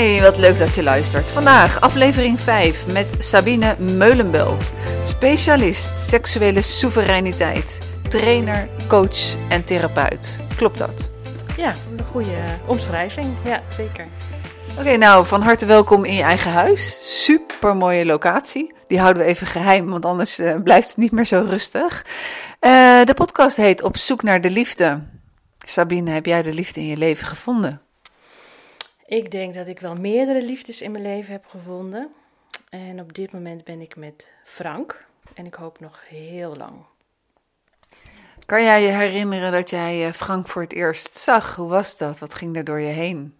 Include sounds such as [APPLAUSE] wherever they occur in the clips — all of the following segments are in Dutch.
Hi, wat leuk dat je luistert. Vandaag aflevering 5 met Sabine Meulenbelt. Specialist seksuele soevereiniteit. Trainer, coach en therapeut. Klopt dat? Ja, een goede omschrijving. Ja, zeker. Oké, nou van harte welkom in je eigen huis. Super mooie locatie. Die houden we even geheim, want anders uh, blijft het niet meer zo rustig. Uh, de podcast heet Op zoek naar de liefde. Sabine, heb jij de liefde in je leven gevonden? Ik denk dat ik wel meerdere liefdes in mijn leven heb gevonden. En op dit moment ben ik met Frank. En ik hoop nog heel lang. Kan jij je herinneren dat jij eh, Frank voor het eerst zag? Hoe was dat? Wat ging er door je heen?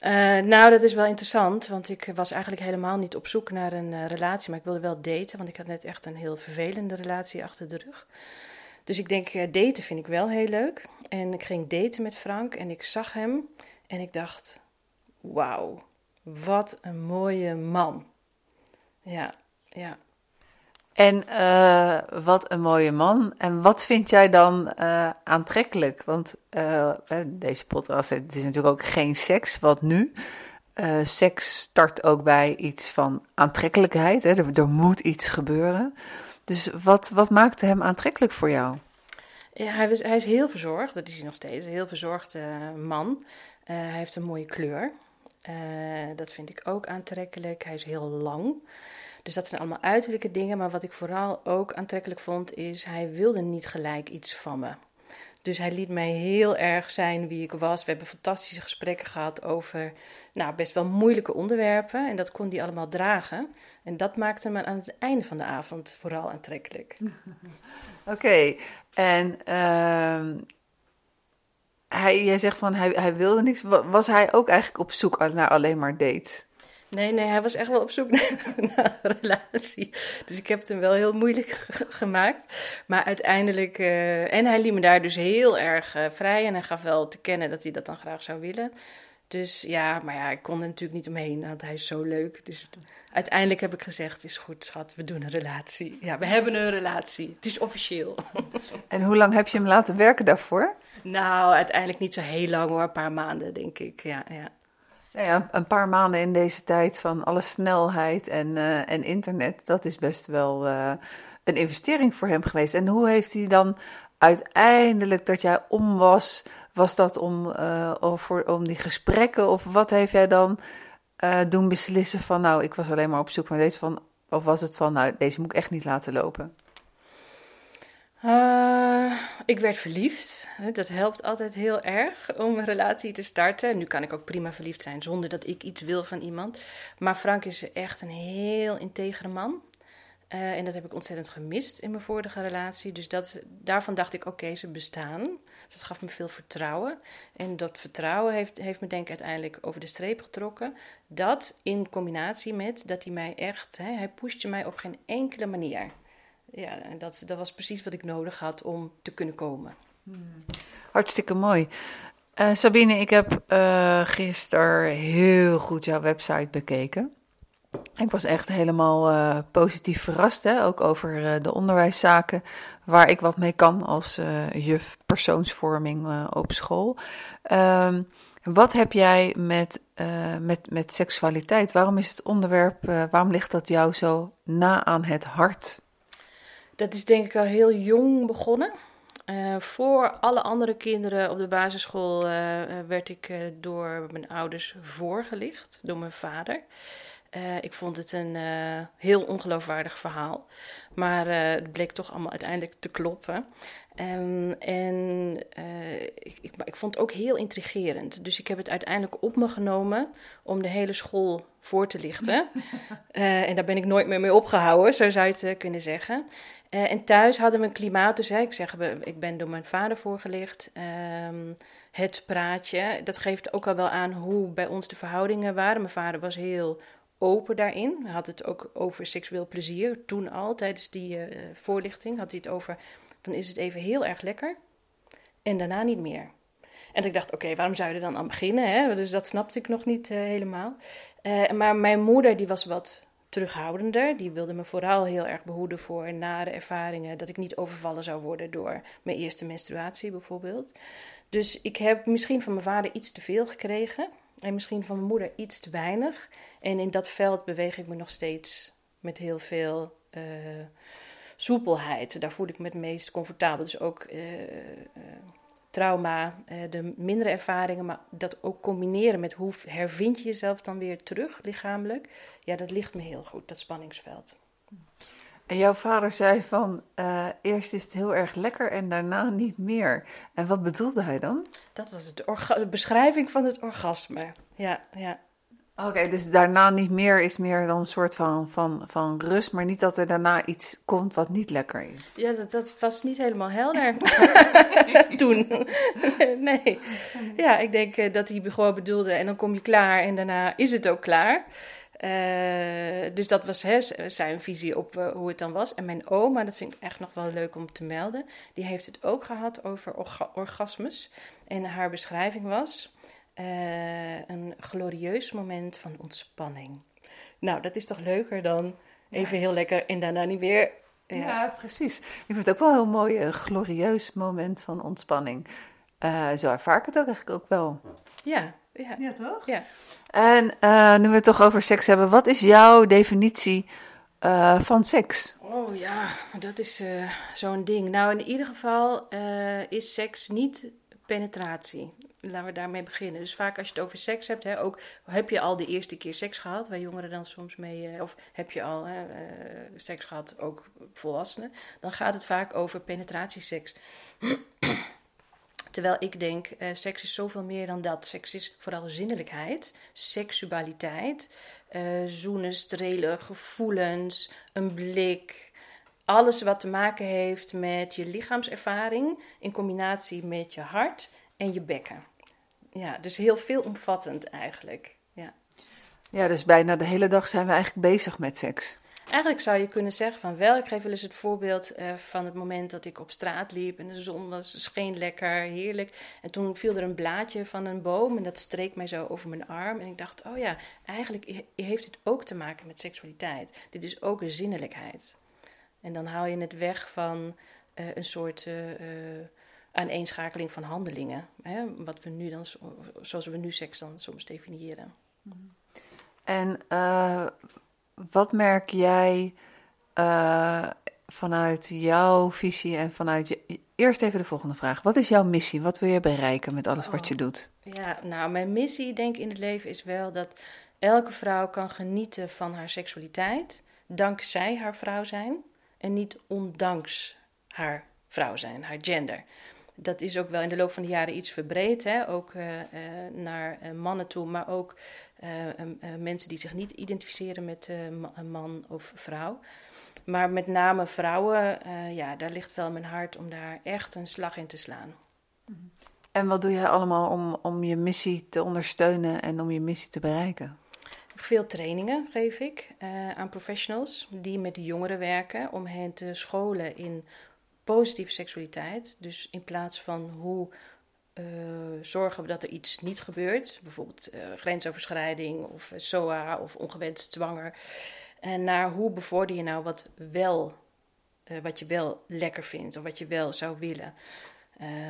Uh, nou, dat is wel interessant, want ik was eigenlijk helemaal niet op zoek naar een uh, relatie, maar ik wilde wel daten, want ik had net echt een heel vervelende relatie achter de rug. Dus ik denk, uh, daten vind ik wel heel leuk. En ik ging daten met Frank en ik zag hem en ik dacht, wauw, wat een mooie man. Ja, ja. En uh, wat een mooie man. En wat vind jij dan uh, aantrekkelijk? Want uh, deze podcast, het is natuurlijk ook geen seks. Wat nu? seks start ook bij iets van aantrekkelijkheid. Hè? Er, er, moet iets gebeuren. Dus wat, wat maakte hem aantrekkelijk voor jou? Ja, hij, was, hij is heel verzorgd. Dat is hij nog steeds. Een heel verzorgde man. Hij heeft een mooie kleur. dat vind ik ook aantrekkelijk. Hij is heel lang. Dus dat zijn allemaal uiterlijke dingen. Maar wat ik vooral ook aantrekkelijk vond, is hij wilde niet gelijk iets van me. Dus hij liet mij heel erg zijn wie ik was. We hebben fantastische gesprekken gehad over nou, best wel moeilijke onderwerpen. En dat kon hij allemaal dragen. En dat maakte me aan het einde van de avond vooral aantrekkelijk. [LAUGHS] Oké, en uh, hij, jij zegt van hij, hij wilde niks. Was hij ook eigenlijk op zoek naar alleen maar dates? Nee, nee, hij was echt wel op zoek [LAUGHS] naar, een relatie. Dus ik heb het hem wel heel moeilijk [LAUGHS] gemaakt. Maar uiteindelijk. Uh, en hij liet me daar dus heel erg uh, vrij. En hij gaf wel te kennen dat hij dat dan graag zou willen. Dus ja, maar ja, ik kon er natuurlijk niet omheen, want hij is zo leuk. Dus uiteindelijk heb ik gezegd: is goed, schat, we doen een relatie. Ja, we hebben een relatie. Het is officieel. [LAUGHS] En hoe lang heb je hem laten werken daarvoor? Nou, uiteindelijk niet zo heel lang hoor, een paar maanden denk ik. Ja, ja. Nou ja, een paar maanden in deze tijd van alle snelheid en, uh, en internet, dat is best wel uh, een investering voor hem geweest. En hoe heeft hij dan uiteindelijk dat jij om was, was dat om, uh, voor, om die gesprekken of wat heeft jij dan doen beslissen van nou, ik was alleen maar op zoek naar deze van, of was het van nou, deze moet ik echt niet laten lopen? Uh, ik werd verliefd. Dat helpt altijd heel erg om een relatie te starten. Nu kan ik ook prima verliefd zijn zonder dat ik iets wil van iemand. Maar Frank is echt een heel integere man. Uh, en dat heb ik ontzettend gemist in mijn vorige relatie. Dus dat, daarvan dacht ik, oké, ze bestaan. Dat gaf me veel vertrouwen. En dat vertrouwen heeft, heeft me denk ik uiteindelijk over de streep getrokken. Dat in combinatie met dat hij mij echt, hè, hij pushte mij op geen enkele manier ja, dat, dat was precies wat ik nodig had om te kunnen komen. Hmm. Hartstikke mooi. Uh, Sabine, ik heb uh, gisteren heel goed jouw website bekeken. Ik was echt helemaal uh, positief verrast, hè? ook over de onderwijszaken, waar ik wat mee kan als juf persoonsvorming op school. Um, wat heb jij met, met, met seksualiteit? Waarom is het onderwerp, waarom ligt dat jou zo na aan het hart? Dat is denk ik al heel jong begonnen. Uh, voor alle andere kinderen op de basisschool uh, werd ik uh, door mijn ouders voorgelicht, door mijn vader. ik vond het een heel ongeloofwaardig verhaal. Maar het bleek toch allemaal uiteindelijk te kloppen. Um, en ik, ik, ik, vond het ook heel intrigerend. Dus ik heb het uiteindelijk op me genomen om de hele school voor te lichten. [LAUGHS] en daar ben ik nooit meer mee opgehouden, zo zou je het kunnen zeggen. Uh, en thuis hadden we een klimaat, dus hè, ik zeg, ik ben door mijn vader voorgelegd. Um, het praatje, dat geeft ook al wel aan hoe bij ons de verhoudingen waren. Mijn vader was heel open daarin. Hij had het ook over seksueel plezier. Toen al, tijdens die uh, voorlichting, had hij het over... dan is het even heel erg lekker en daarna niet meer. En ik dacht, oké, waarom zou je er dan aan beginnen? Hè? Dus dat snapte ik nog niet uh, helemaal. maar mijn moeder, die was wat terughoudender. Die wilde me vooral heel erg behoeden voor nare ervaringen. Dat ik niet overvallen zou worden door mijn eerste menstruatie bijvoorbeeld. Dus ik heb misschien van mijn vader iets te veel gekregen. En misschien van mijn moeder iets te weinig. En in dat veld beweeg ik me nog steeds met heel veel uh, soepelheid. Daar voel ik me het meest comfortabel. Dus ook uh, uh, trauma, de mindere ervaringen, maar dat ook combineren met hoe hervind je jezelf dan weer terug lichamelijk. Ja, dat ligt me heel goed, dat spanningsveld. En jouw vader zei van uh, eerst is het heel erg lekker en daarna niet meer. En wat bedoelde hij dan? Dat was de beschrijving van het orgasme. Ja, ja. Oké, dus daarna niet meer is meer dan een soort van, van, van rust, maar niet dat er daarna iets komt wat niet lekker is. Ja, dat, dat was niet helemaal helder [LAUGHS] toen. [LAUGHS] nee. Ja, ik denk eh, dat hij gewoon bedoelde en dan kom je klaar en daarna is het ook klaar. Uh, dus dat was hè, zijn visie op uh, hoe het dan was. En mijn oma, dat vind ik echt nog wel leuk om te melden, die heeft het ook gehad over orga orgasmes. En haar beschrijving was uh, een glorieus moment van ontspanning. Nou, dat is toch leuker dan even heel lekker en daarna niet weer. Ja. ja, precies. Ik vind het ook wel heel mooi, een glorieus moment van ontspanning. zo ervaar ik het ook eigenlijk ook wel. Ja, ja. ja, toch? Ja. En uh, nu we het toch over seks hebben, wat is jouw definitie uh, van seks? Oh ja, dat is zo'n ding. Nou, in ieder geval is seks niet penetratie. Laten we daarmee beginnen. Dus vaak als je het over seks hebt, hè, ook heb je al de eerste keer seks gehad, waar jongeren dan soms mee, of heb je al hè, seks gehad, ook volwassenen, dan gaat het vaak over penetratieseks. [CLEARS THROAT] Terwijl ik denk, uh, seks is zoveel meer dan dat. Seks is vooral zinnelijkheid, seksualiteit, uh, zoenen, strelen, gevoelens, een blik. Alles wat te maken heeft met je lichaamservaring in combinatie met je hart en je bekken. Ja, dus heel veelomvattend eigenlijk. Ja. ja, dus bijna de hele dag zijn we eigenlijk bezig met seks. Eigenlijk zou je kunnen zeggen van wel, ik geef wel eens het voorbeeld uh, van het moment dat ik op straat liep en de zon was, scheen lekker, heerlijk. En toen viel er een blaadje van een boom en dat streek mij zo over mijn arm. En ik dacht, oh ja, eigenlijk heeft het ook te maken met seksualiteit. Dit is ook een zinnelijkheid. En dan haal je het weg van uh, een soort uh, aaneenschakeling van handelingen. Hè? Wat we nu dan, zoals we nu seks dan soms definiëren. En wat merk jij uh, vanuit jouw visie en vanuit je... Eerst even de volgende vraag. Wat is jouw missie? Wat wil je bereiken met alles wat je oh. doet? Ja, nou, mijn missie denk ik in het leven is wel dat elke vrouw kan genieten van haar seksualiteit, dankzij haar vrouw zijn en niet ondanks haar vrouw zijn, haar gender. Dat is ook wel in de loop van de jaren iets verbreed, hè? ook uh, uh, naar mannen toe, maar ook mensen die zich niet identificeren met man of vrouw. Maar met name vrouwen, ja, daar ligt wel mijn hart om daar echt een slag in te slaan. En wat doe jij allemaal om, om je missie te ondersteunen en om je missie te bereiken? Veel trainingen geef ik aan professionals die met jongeren werken om hen te scholen in positieve seksualiteit. Dus in plaats van hoe uh, zorgen we dat er iets niet gebeurt, bijvoorbeeld uh, grensoverschrijding of SOA of ongewenst zwanger. En naar hoe bevorder je nou wat wel, uh, wat je wel lekker vindt of wat je wel zou willen.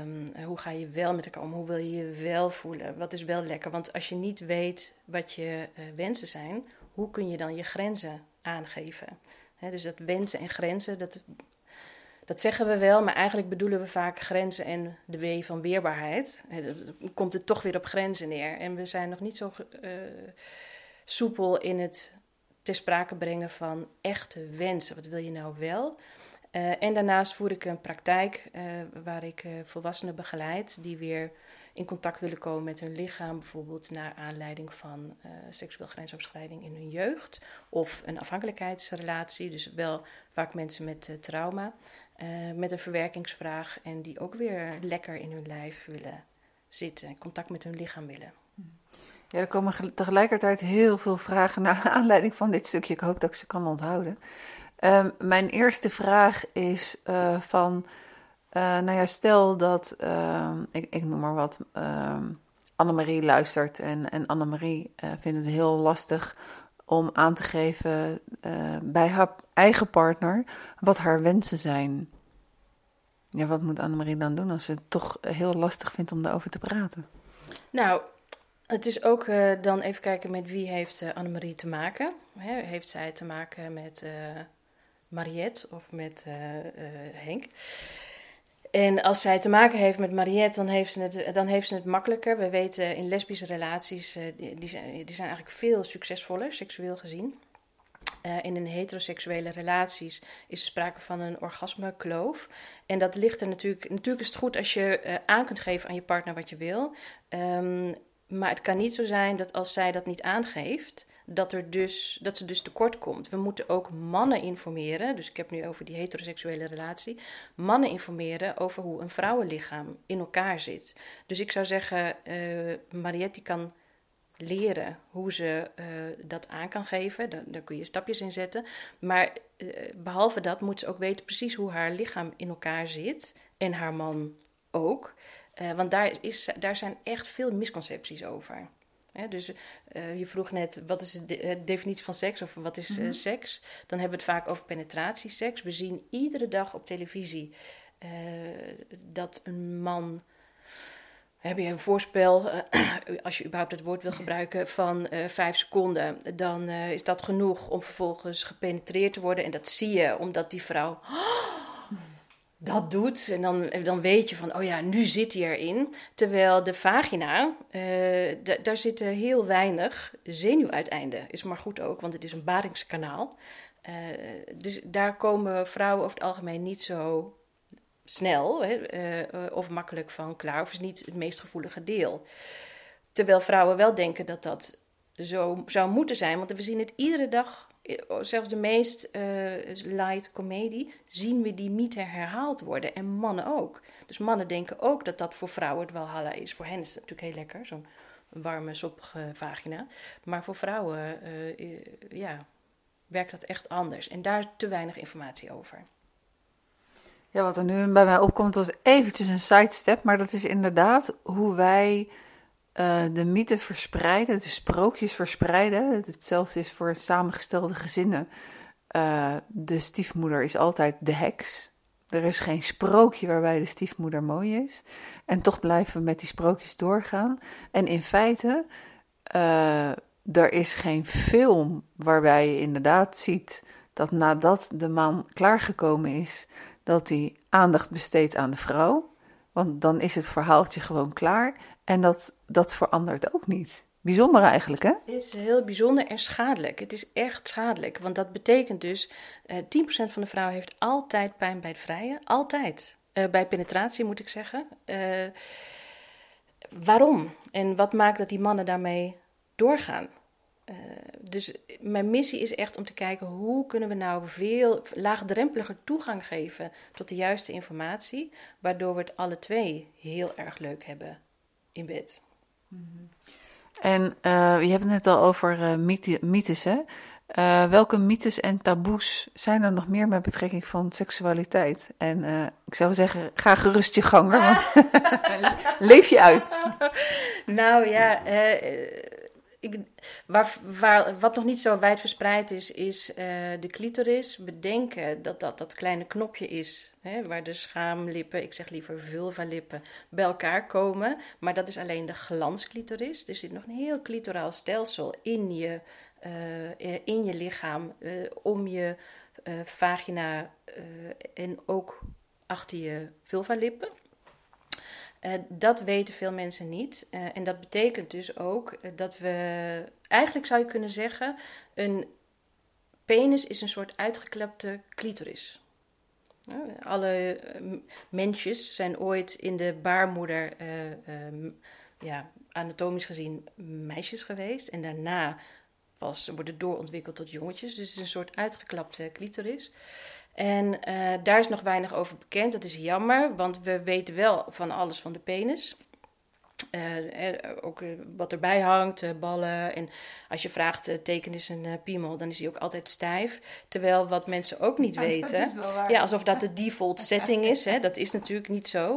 Um, hoe ga je wel met elkaar om? Hoe wil je je wel voelen? Wat is wel lekker? Want als je niet weet wat je wensen zijn, hoe kun je dan je grenzen aangeven? Dus dat wensen en grenzen, dat dat zeggen we wel, maar eigenlijk bedoelen we vaak grenzen en de W van weerbaarheid. Dan komt het toch weer op grenzen neer. En we zijn nog niet zo uh, soepel in het ter sprake brengen van echte wensen. Wat wil je nou wel? Uh, en daarnaast voer ik een praktijk uh, waar ik volwassenen begeleid die weer in contact willen komen met hun lichaam, bijvoorbeeld naar aanleiding van uh, seksueel grensoverschrijding in hun jeugd of een afhankelijkheidsrelatie, dus wel vaak mensen met uh, trauma. Uh, met een verwerkingsvraag en die ook weer lekker in hun lijf willen zitten, contact met hun lichaam willen. Ja, er komen tegelijkertijd heel veel vragen naar [LAUGHS] aanleiding van dit stukje. Ik hoop dat ik ze kan onthouden. Uh, mijn eerste vraag is van, nou ja, stel dat, ehm, ik, ik, noem maar wat, ehm, Annemarie luistert en, en Annemarie vindt het heel lastig om aan te geven uh, bij haar eigen partner wat haar wensen zijn. Ja, wat moet Annemarie dan doen als ze het toch heel lastig vindt om daarover te praten? Nou, Het is ook dan even kijken met wie heeft uh, Annemarie te maken. Hè, heeft zij te maken met uh, Mariette of met Henk? En als zij te maken heeft met Mariette, dan heeft ze het, dan heeft ze het makkelijker. We weten in lesbische relaties, die, die, zijn, die zijn eigenlijk veel succesvoller, seksueel gezien. in een heteroseksuele relaties is sprake van een orgasmekloof. En dat ligt er natuurlijk. Natuurlijk is het goed als je aan kunt geven aan je partner wat je wil. Um, maar het kan niet zo zijn dat als zij dat niet aangeeft, dat, er dus, dat ze dus tekort komt. We moeten ook mannen informeren, dus ik heb nu over die heteroseksuele relatie, mannen informeren over hoe een vrouwenlichaam in elkaar zit. Dus ik zou zeggen, uh, Mariette kan leren hoe ze uh, dat aan kan geven. Daar, kun je stapjes in zetten. Maar uh, behalve dat moet ze ook weten precies hoe haar lichaam in elkaar zit. En haar man ook. Want daar, is, daar zijn echt veel misconcepties over. Dus uh, je vroeg net, wat is de de definitie van seks of wat is mm -hmm. seks? Dan hebben we het vaak over penetratieseks. We zien iedere dag op televisie dat een man... Heb je een voorspel, [CLEARS THROAT] als je überhaupt het woord wil gebruiken, van vijf seconden, dan is dat genoeg om vervolgens gepenetreerd te worden. En dat zie je omdat die vrouw dat doet. En dan, dan weet je van, oh ja, nu zit hij erin. Terwijl de vagina, uh, daar zitten heel weinig zenuwuiteinden. Is maar goed ook, want het is een baringskanaal. Uh, dus daar komen vrouwen over het algemeen niet zo snel hè, of makkelijk van klaar. Of is niet het meest gevoelige deel. Terwijl vrouwen wel denken dat dat zo zou moeten zijn. Want we zien het iedere dag zelfs de meest uh, light comedie, zien we die mythe herhaald worden. En mannen ook. Dus mannen denken ook dat dat voor vrouwen het walhalla is. Voor hen is het natuurlijk heel lekker, zo'n warme, soppige vagina. Maar voor vrouwen, uh, ja, werkt dat echt anders. En daar te weinig informatie over. Ja, wat er nu bij mij opkomt, was eventjes een sidestep. Maar dat is inderdaad hoe wij uh, de mythe verspreiden, de sprookjes verspreiden. Hetzelfde is voor samengestelde gezinnen. Uh, de stiefmoeder is altijd de heks. Er is geen sprookje waarbij de stiefmoeder mooi is. En toch blijven we met die sprookjes doorgaan. En in feite, uh, er is geen film waarbij je inderdaad ziet dat nadat de man klaargekomen is, dat hij aandacht besteedt aan de vrouw. Want dan is het verhaaltje gewoon klaar. En dat, dat verandert ook niet. Bijzonder eigenlijk, hè? Het is heel bijzonder en schadelijk. Het is echt schadelijk. Want dat betekent dus, eh, 10% van de vrouwen heeft altijd pijn bij het vrije. Altijd. Uh, bij penetratie moet ik zeggen. Uh, waarom? En wat maakt dat die mannen daarmee doorgaan? dus mijn missie is echt om te kijken hoe kunnen we nou veel laagdrempeliger toegang geven tot de juiste informatie, waardoor we het alle twee heel erg leuk hebben in bed. En uh, je hebt het net al over uh, mythes, hè? Uh, welke mythes en taboes zijn er nog meer met betrekking van seksualiteit? En ik zou zeggen, ga gerust je gang, want [LAUGHS] leef je uit. Nou ja, ik, waar, wat nog niet zo wijd verspreid is, is uh, de clitoris. We denken dat dat dat kleine knopje is, hè, waar de schaamlippen, ik zeg liever vulvalippen, bij elkaar komen. Maar dat is alleen de glansclitoris. Er zit nog een heel clitoraal stelsel in je, uh, in je lichaam, uh, om je vagina en ook achter je vulvalippen. Uh, dat weten veel mensen niet. Uh, en dat betekent dus ook uh, dat we, eigenlijk zou je kunnen zeggen, een penis is een soort uitgeklepte clitoris. alle mensjes zijn ooit in de baarmoeder, ja, anatomisch gezien, meisjes geweest. En daarna pas worden doorontwikkeld tot jongetjes. Dus het is een soort uitgeklapte clitoris. En uh, daar is nog weinig over bekend. Dat is jammer, want we weten wel van alles van de penis. Uh, ook wat erbij hangt, ballen. En als je vraagt, teken is een piemel, dan is hij ook altijd stijf. Terwijl wat mensen ook niet weten, ja, alsof dat de default setting is. Hè, dat is natuurlijk niet zo.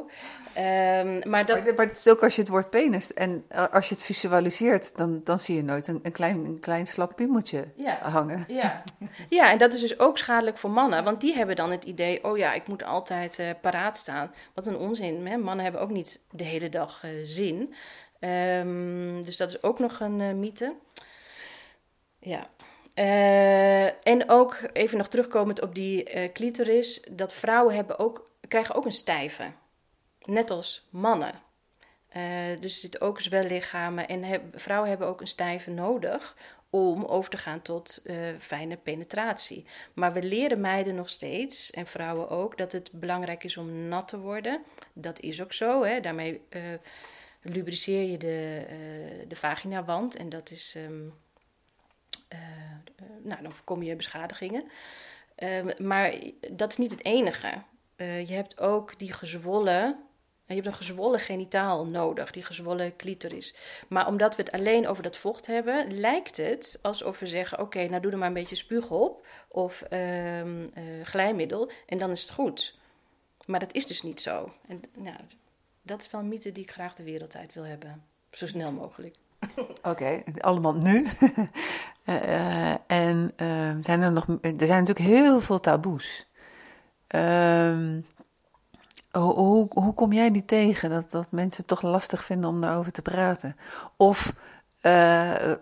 Um, maar, dat... Maar, maar, het is ook als je het woord penis en als je het visualiseert, dan, dan zie je nooit een, een klein, een klein slap piemeltje ja. hangen. Ja. ja, en dat is dus ook schadelijk voor mannen, want die hebben dan het idee, oh ja, ik moet altijd paraat staan. Wat een onzin. Hè? Mannen hebben ook niet de hele dag zin Ehm, dus dat is ook nog een mythe. Ja. en ook even nog terugkomend op die clitoris, dat vrouwen hebben ook, krijgen ook een stijve. Net als mannen. dus er zitten ook zwellichamen en vrouwen hebben ook een stijve nodig om over te gaan tot uh, fijne penetratie. Maar we leren meiden nog steeds, en vrouwen ook, dat het belangrijk is om nat te worden. Dat is ook zo. Hè? Daarmee uh, lubriceer je de, uh, de vaginawand. En dat is. Um, nou, dan voorkom je beschadigingen. Ehm, maar dat is niet het enige. je hebt ook die gezwollen je hebt een gezwollen genitaal nodig, die gezwollen clitoris. Maar omdat we het alleen over dat vocht hebben, lijkt het alsof we zeggen: Oké, nou doe er maar een beetje spuug op of uh, glijmiddel en dan is het goed. Maar dat is dus niet zo. En nou, dat is wel mythe die ik graag de wereld uit wil hebben. Zo snel mogelijk. [LAUGHS] Oké, allemaal nu. uh, [LAUGHS] en ehm, zijn er nog. Er zijn natuurlijk heel veel taboes. Ehm, hoe, hoe, kom jij die tegen? Dat, dat mensen het toch lastig vinden om daarover te praten? Of uh,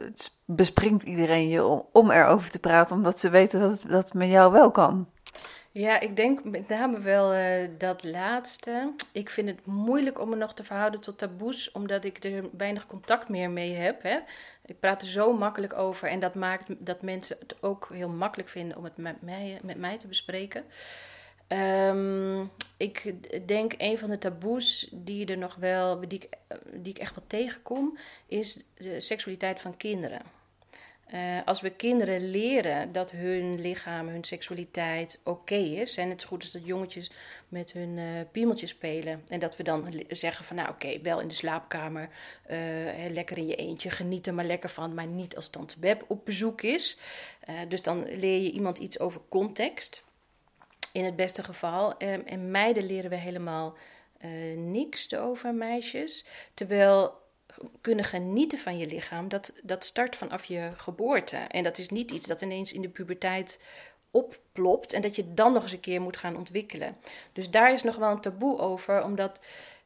bespringt iedereen je om, om erover te praten, omdat ze weten dat dat met jou wel kan? Ja, ik denk met name wel uh, dat laatste. Ik vind het moeilijk om me nog te verhouden tot taboes, omdat ik er weinig contact meer mee heb. Hè. Ik praat er zo makkelijk over en dat maakt dat mensen het ook heel makkelijk vinden om het met mij, met mij te bespreken. Um, ik denk een van de taboes die er nog wel, die ik, die ik echt wel tegenkom, is de seksualiteit van kinderen. Uh, als we kinderen leren dat hun lichaam, hun seksualiteit oké is. En het is goed is dat jongetjes met hun uh, piemeltjes spelen. En dat we dan zeggen van nou oké, wel in de slaapkamer. Uh, lekker in je eentje, geniet er maar lekker van. Maar niet als tante Beb op bezoek is. dus dan leer je iemand iets over context in het beste geval. Um, en meiden leren we helemaal niks over meisjes. Terwijl kunnen genieten van je lichaam, dat, dat start vanaf je geboorte. En dat is niet iets dat ineens in de puberteit opplopt en dat je dan nog eens een keer moet gaan ontwikkelen. Dus daar is nog wel een taboe over, omdat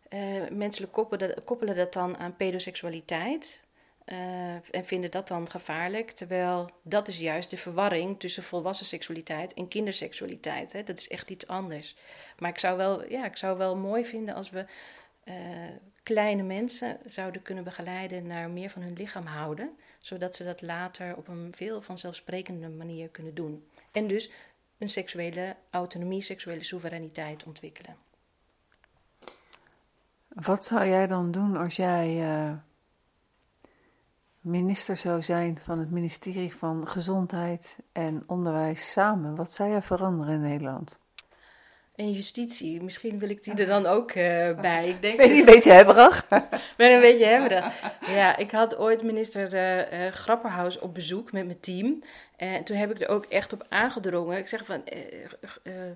uh, mensen koppelen, koppelen dat dan aan pedoseksualiteit. Uh, en vinden dat dan gevaarlijk. Terwijl dat is juist de verwarring tussen volwassen seksualiteit en kinderseksualiteit. Hè? Dat is echt iets anders. Maar ik zou wel, ja, ik zou wel mooi vinden als we uh, kleine mensen zouden kunnen begeleiden naar meer van hun lichaam houden. Zodat ze dat later op een veel vanzelfsprekende manier kunnen doen. En dus een seksuele autonomie, seksuele soevereiniteit ontwikkelen. Wat zou jij dan doen als jij. Uh minister zou zijn van het ministerie van Gezondheid en Onderwijs samen, wat zou jij veranderen in Nederland? En justitie, misschien wil ik die er dan ook uh, bij. Ik denk, ben je een beetje hebberig? [LAUGHS] ben een beetje hebberig. Ja, ik had ooit minister uh, uh, Grapperhaus op bezoek met mijn team. En toen heb ik er ook echt op aangedrongen. Ik zeg van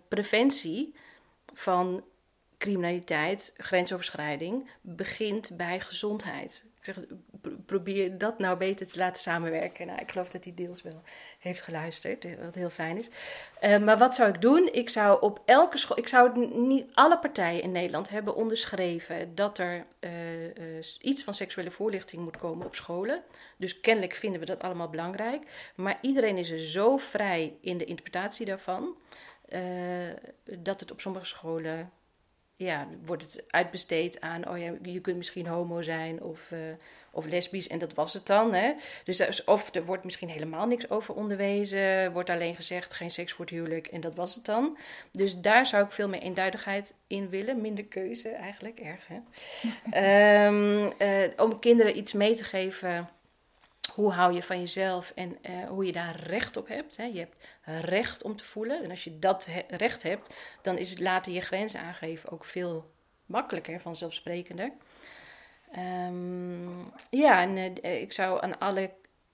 preventie van criminaliteit, grensoverschrijding, begint bij gezondheid probeer dat nou beter te laten samenwerken. Nou, ik geloof dat hij deels wel heeft geluisterd, eh, wat heel fijn is. Uh, maar wat zou ik doen? Ik zou op elke school, ik zou niet alle partijen in Nederland hebben onderschreven dat er uh, iets van seksuele voorlichting moet komen op scholen. Dus kennelijk vinden we dat allemaal belangrijk. Maar iedereen is er zo vrij in de interpretatie daarvan. dat het op sommige scholen ja, wordt het uitbesteed aan, oh ja, je kunt misschien homo zijn of, uh, of lesbisch en dat was het dan. Hè? Dus of er wordt misschien helemaal niks over onderwezen, wordt alleen gezegd geen seks voor het huwelijk en dat was het dan. Dus daar zou ik veel meer eenduidigheid in willen, minder keuze eigenlijk, erg hè. um, [LAUGHS] uh, om kinderen iets mee te geven hoe hou je van jezelf en uh, hoe je daar recht op hebt. Hè? Je hebt recht om te voelen. En als je dat recht hebt, dan is het later je grenzen aangeven ook veel makkelijker, vanzelfsprekender. Um, ja, en uh, ik zou aan alle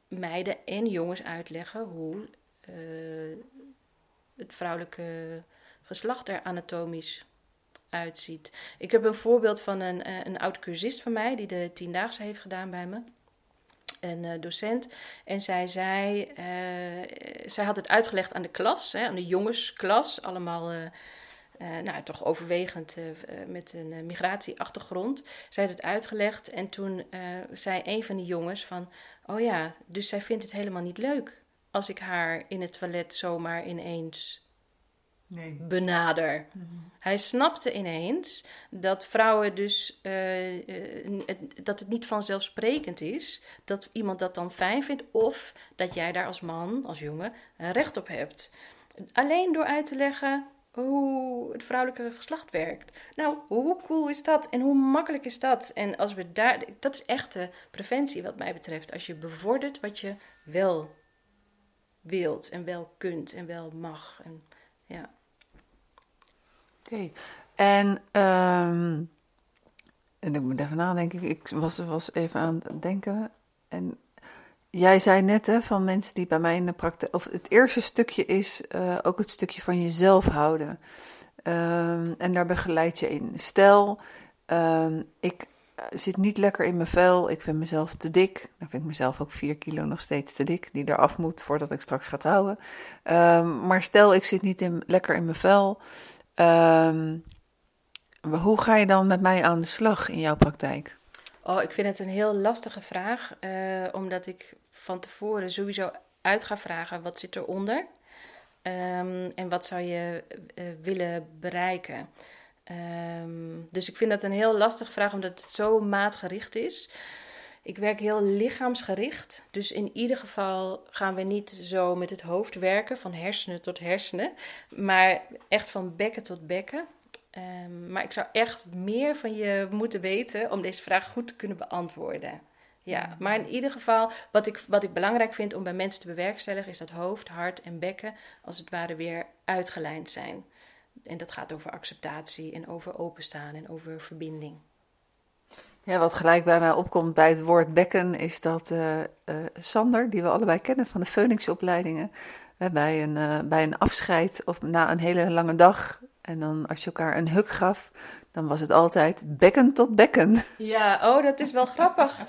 meiden en jongens uitleggen hoe het vrouwelijke geslacht er anatomisch uitziet. Ik heb een voorbeeld van een, een oud cursist van mij die de tiendaagse heeft gedaan bij me een uh, docent. En zij zei, uh, zij had het uitgelegd aan de klas, hè, aan de jongensklas, allemaal uh, nou, toch overwegend met een migratieachtergrond. Zij had het uitgelegd en toen zei een van de jongens van... Oh ja, dus zij vindt het helemaal niet leuk als ik haar in het toilet zomaar ineens nee. benader. Mhm. Hij snapte ineens dat vrouwen dus uh, dat het niet vanzelfsprekend is dat iemand dat dan fijn vindt of dat jij daar als man, als jongen, recht op hebt. Alleen door uit te leggen hoe het vrouwelijke geslacht werkt. Nou, hoe cool is dat en hoe makkelijk is dat? En als we daar, dat is echte preventie wat mij betreft. Als je bevordert wat je wel wilt en wel kunt en wel mag. En, ja. Oké, en, um, en ik moet even nadenken, ik was, was even aan het denken. En jij zei net hè, van mensen die bij mij in de praktijk, of het eerste stukje is uh, ook het stukje van jezelf houden. Um, en daar begeleid je in. Stel, um, ik zit niet lekker in mijn vel. Ik vind mezelf te dik. Dan vind ik mezelf ook 4 kilo nog steeds te dik, die eraf moet voordat ik straks ga trouwen. Um, maar stel, ik zit niet in, lekker in mijn vel. Um, hoe ga je dan met mij aan de slag in jouw praktijk? Oh, ik vind het een heel lastige vraag, uh, omdat ik van tevoren sowieso uit ga vragen wat zit eronder um, en wat zou je uh, willen bereiken. Um, dus ik vind dat een heel lastige vraag, omdat het zo maatgericht is. Ik werk heel lichaamsgericht. Dus in ieder geval gaan we niet zo met het hoofd werken, van hersenen tot hersenen, maar echt van bekken tot bekken. Um, maar ik zou echt meer van je moeten weten om deze vraag goed te kunnen beantwoorden. Ja, maar in ieder geval, wat ik, wat ik belangrijk vind om bij mensen te bewerkstelligen, is dat hoofd, hart en bekken als het ware weer uitgelijnd zijn. En dat gaat over acceptatie en over openstaan en over verbinding. Ja, wat gelijk bij mij opkomt bij het woord bekken is dat uh, uh, Sander, die we allebei kennen van de Phoenix-opleidingen, uh, bij, een, bij een afscheid of na een hele lange dag, en dan als je elkaar een huk gaf, dan was het altijd bekken tot bekken. Ja, oh, dat is wel grappig.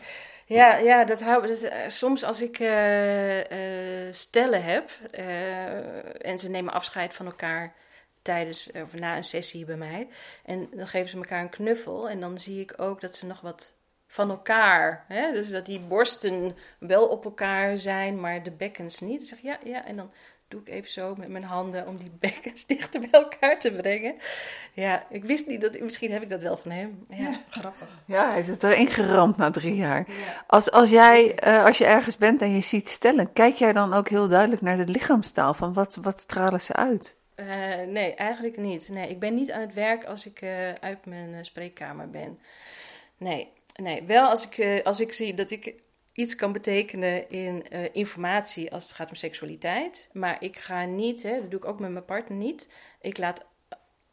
Ja, ja dat hou, dat, soms als ik stellen heb en ze nemen afscheid van elkaar tijdens of na een sessie bij mij. En dan geven ze elkaar een knuffel. En dan zie ik ook dat ze nog wat van elkaar. Hè? Dus dat die borsten wel op elkaar zijn, maar de bekkens niet. Ik zeg ja, ja. En dan doe ik even zo met mijn handen om die [LAUGHS] bekkens dichter bij elkaar te brengen. Ja, ik wist niet dat. Misschien heb ik dat wel van hem. Ja, grappig. Ja, hij het erin geramd na drie jaar. Als, als jij, uh, als je ergens bent en je ziet stellen, kijk jij dan ook heel duidelijk naar de lichaamstaal van wat, wat stralen ze uit? Uh, nee, eigenlijk niet. Nee, ik ben niet aan het werk als ik uh, uit mijn uh, spreekkamer ben. Nee, nee. wel als ik, als ik zie dat ik iets kan betekenen in informatie als het gaat om seksualiteit. Maar ik ga niet, hè, dat doe ik ook met mijn partner niet. Ik laat,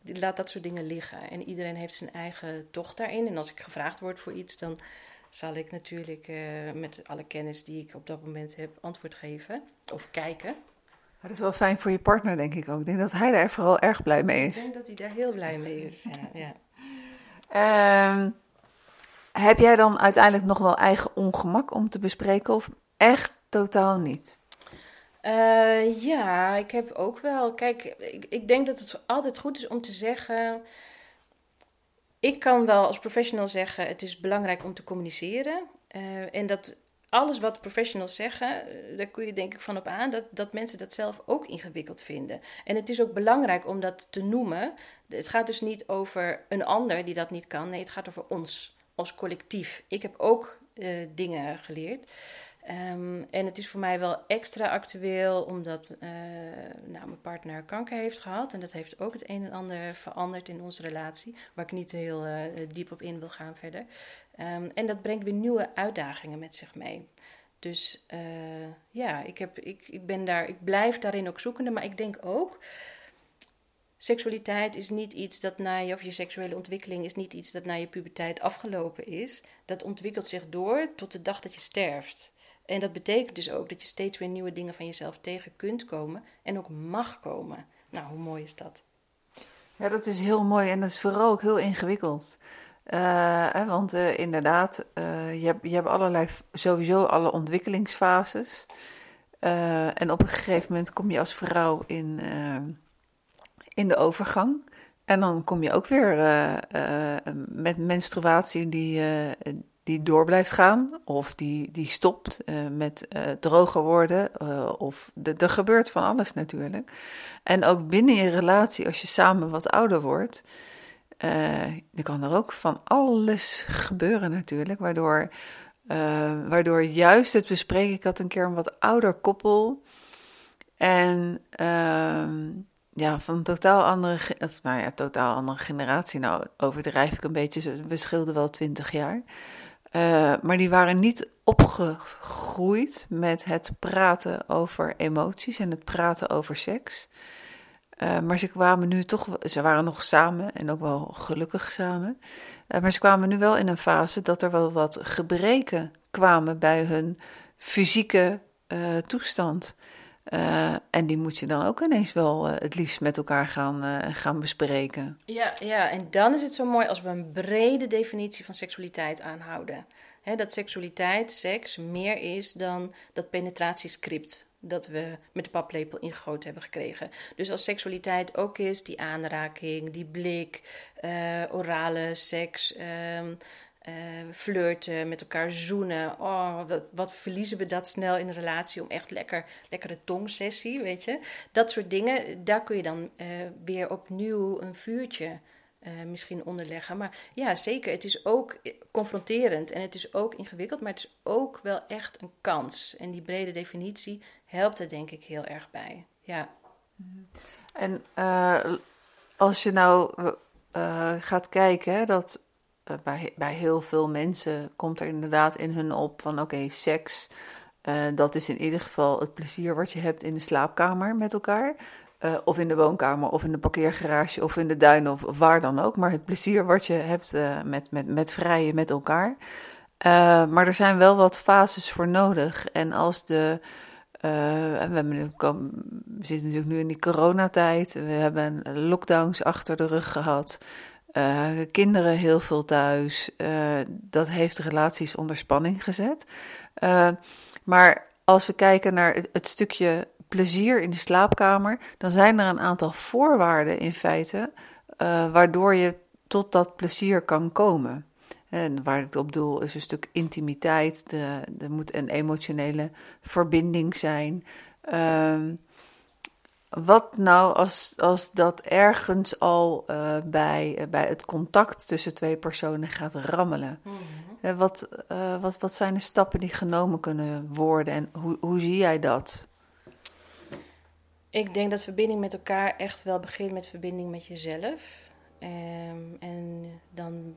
laat dat soort dingen liggen. En iedereen heeft zijn eigen tocht daarin. En als ik gevraagd word voor iets, dan zal ik natuurlijk met alle kennis die ik op dat moment heb antwoord geven. Of kijken. Dat is wel fijn voor je partner, denk ik ook. Ik denk dat hij daar vooral erg blij mee is. Ik denk dat hij daar heel blij mee is, ja. ja. Um, heb jij dan uiteindelijk nog wel eigen ongemak om te bespreken of echt totaal niet? Uh, ja, ik heb ook wel. Kijk, ik, ik denk dat het altijd goed is om te zeggen. Ik kan wel als professional zeggen: het is belangrijk om te communiceren. Uh, en dat alles wat professionals zeggen, eh, daar kun je denk ik van op aan dat, dat mensen dat zelf ook ingewikkeld vinden. En het is ook belangrijk om dat te noemen. Het gaat dus niet over een ander die dat niet kan. Nee, het gaat over ons als collectief. Ik heb ook uh, dingen geleerd. Um, en het is voor mij wel extra actueel omdat uh, nou, mijn partner kanker heeft gehad. En dat heeft ook het een en ander veranderd in onze relatie. Waar ik niet heel diep op in wil gaan verder. Um, en dat brengt weer nieuwe uitdagingen met zich mee. Dus uh, ja, ik, heb, ik, ik, ben daar, ik blijf daarin ook zoekende. Maar ik denk ook seksualiteit is niet iets dat na je, of je seksuele ontwikkeling is niet iets dat na je puberteit afgelopen is. Dat ontwikkelt zich door tot de dag dat je sterft. En dat betekent dus ook dat je steeds weer nieuwe dingen van jezelf tegen kunt komen en ook mag komen. Nou, hoe mooi is dat? Ja, dat is heel mooi en dat is vooral ook heel ingewikkeld. Uh, want uh, inderdaad, uh, je, hebt, je hebt allerlei, sowieso alle ontwikkelingsfases. en op een gegeven moment kom je als vrouw in, in de overgang. En dan kom je ook weer met menstruatie die, die door blijft gaan, of die, die stopt met droger worden, of er gebeurt van alles natuurlijk. En ook binnen je relatie, als je samen wat ouder wordt, dan kan er ook van alles gebeuren natuurlijk, waardoor, waardoor juist het bespreken, ik had een keer een wat ouder koppel, en ehm, ja, van een totaal andere, of, nou ja, totaal andere generatie. Nou, overdrijf ik een beetje. We scheelden wel twintig jaar. Uh, maar die waren niet opgegroeid met het praten over emoties en het praten over seks. Uh, maar ze kwamen nu toch, ze waren nog samen en ook wel gelukkig samen. Uh, maar ze kwamen nu wel in een fase dat er wel wat gebreken kwamen bij hun fysieke toestand. Uh, en die moet je dan ook ineens wel het liefst met elkaar gaan, gaan bespreken. Ja, ja, en dan is het zo mooi als we een brede definitie van seksualiteit aanhouden. Dat seksualiteit, seks, meer is dan dat penetratiescript dat we met de paplepel ingegoten hebben gekregen. Dus als seksualiteit ook is die aanraking, die blik, orale seks, ehm, uh, flirten, met elkaar zoenen. Oh, wat, wat, verliezen we dat snel in een relatie om echt lekker, lekkere tongsessie, weet je. Dat soort dingen, daar kun je dan uh, weer opnieuw een vuurtje uh, misschien onderleggen. Maar ja, zeker, het is ook confronterend en het is ook ingewikkeld, maar het is ook wel echt een kans. En die brede definitie helpt er denk ik heel erg bij. Ja. En als je nou gaat kijken, dat eh, bij, bij heel veel mensen komt er inderdaad in hun op van oké, seks. Dat is in ieder geval het plezier wat je hebt in de slaapkamer met elkaar. Uh, of in de woonkamer, of in de parkeergarage, of in de duin, of, waar dan ook. Maar het plezier wat je hebt uh, met, met, met vrijen met elkaar. maar er zijn wel wat fases voor nodig. En als de. we, we zitten natuurlijk nu in die coronatijd. We hebben lockdowns achter de rug gehad. Kinderen heel veel thuis. Dat heeft relaties onder spanning gezet. Maar als we kijken naar het, stukje plezier in de slaapkamer, dan zijn er een aantal voorwaarden in feite waardoor je tot dat plezier kan komen. En waar ik het op doel is een stuk intimiteit, er moet een emotionele verbinding zijn. Ehm, wat nou als, als dat ergens al uh, bij, uh, bij het contact tussen twee personen gaat rammelen? Mm -hmm. wat, wat, wat zijn de stappen die genomen kunnen worden en hoe, hoe zie jij dat? Ik denk dat verbinding met elkaar echt wel begint met verbinding met jezelf. Um, en dan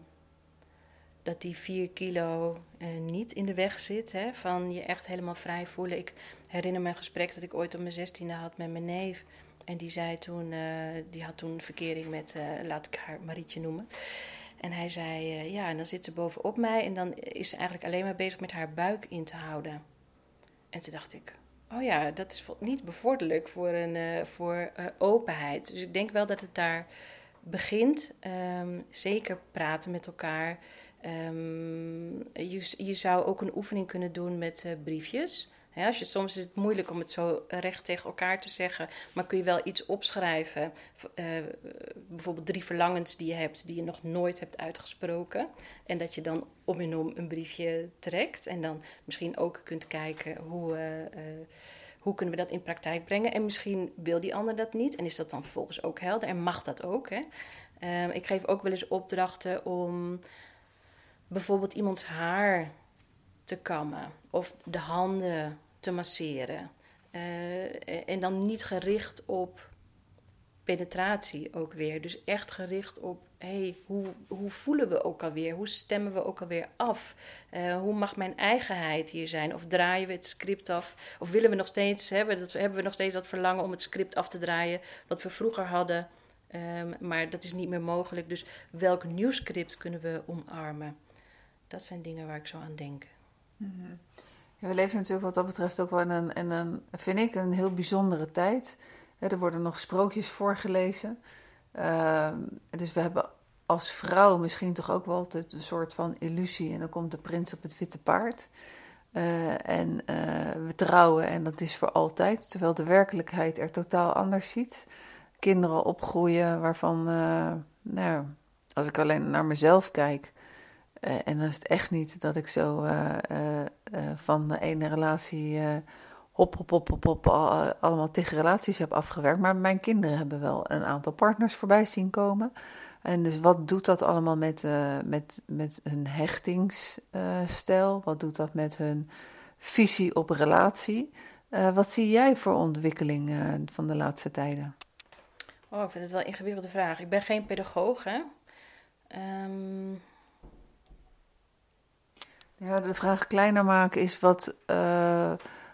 dat die vier kilo niet in de weg zit. Hè, van je echt helemaal vrij voelen. Ik herinner me een gesprek dat ik ooit op mijn zestiende had met mijn neef. En die zei toen, uh, die had toen verkering met, uh, laat ik haar Marietje noemen. En hij zei, ja, en dan zit ze bovenop mij en dan is ze eigenlijk alleen maar bezig met haar buik in te houden. En toen dacht ik, oh ja, dat is niet bevorderlijk voor, een, voor openheid. Dus ik denk wel dat het daar begint. Um, zeker praten met elkaar. Um, je, je zou ook een oefening kunnen doen met briefjes als je, soms is het moeilijk om het zo recht tegen elkaar te zeggen, maar kun je wel iets opschrijven. Uh, bijvoorbeeld drie verlangens die je hebt, die je nog nooit hebt uitgesproken. En dat je dan om en om een briefje trekt. En dan misschien ook kunt kijken hoe, uh, hoe kunnen we dat in praktijk brengen. En misschien wil die ander dat niet. En is dat dan vervolgens ook helder? En mag dat ook? Hè? Ehm, ik geef ook wel eens opdrachten om bijvoorbeeld iemands haar te kammen. Of de handen te masseren. Uh, en dan niet gericht op penetratie ook weer. Dus echt gericht op, hey, hoe, hoe voelen we ook alweer? Hoe stemmen we ook alweer af? Uh, hoe mag mijn eigenheid hier zijn? Of draaien we het script af? Of willen we nog steeds, hebben, dat, hebben we nog steeds dat verlangen om het script af te draaien wat we vroeger hadden? Um, maar dat is niet meer mogelijk. Dus welk nieuw script kunnen we omarmen? Dat zijn dingen waar ik zo aan denk. -hmm we leven natuurlijk wat dat betreft ook wel in een, in een vind ik, een heel bijzondere tijd. er worden nog sprookjes voorgelezen. Uh, dus we hebben als vrouw misschien toch ook wel altijd een soort van illusie. En dan komt de prins op het witte paard. Uh, en uh, we trouwen en dat is voor altijd. Terwijl de werkelijkheid er totaal anders ziet. kinderen opgroeien waarvan, nou, als ik alleen naar mezelf kijk, en dan is het echt niet dat ik zo van de ene relatie hop, hop, hop, hop, hop, allemaal tegen relaties heb afgewerkt. Maar mijn kinderen hebben wel een aantal partners voorbij zien komen. En dus wat doet dat allemaal met, met, met hun hechtingsstijl? wat doet dat met hun visie op relatie? Wat zie jij voor ontwikkeling van de laatste tijden? Oh, ik vind het wel een ingewikkelde vraag. Ik ben geen pedagoog, hè? Um... Ja, de vraag kleiner maken is wat,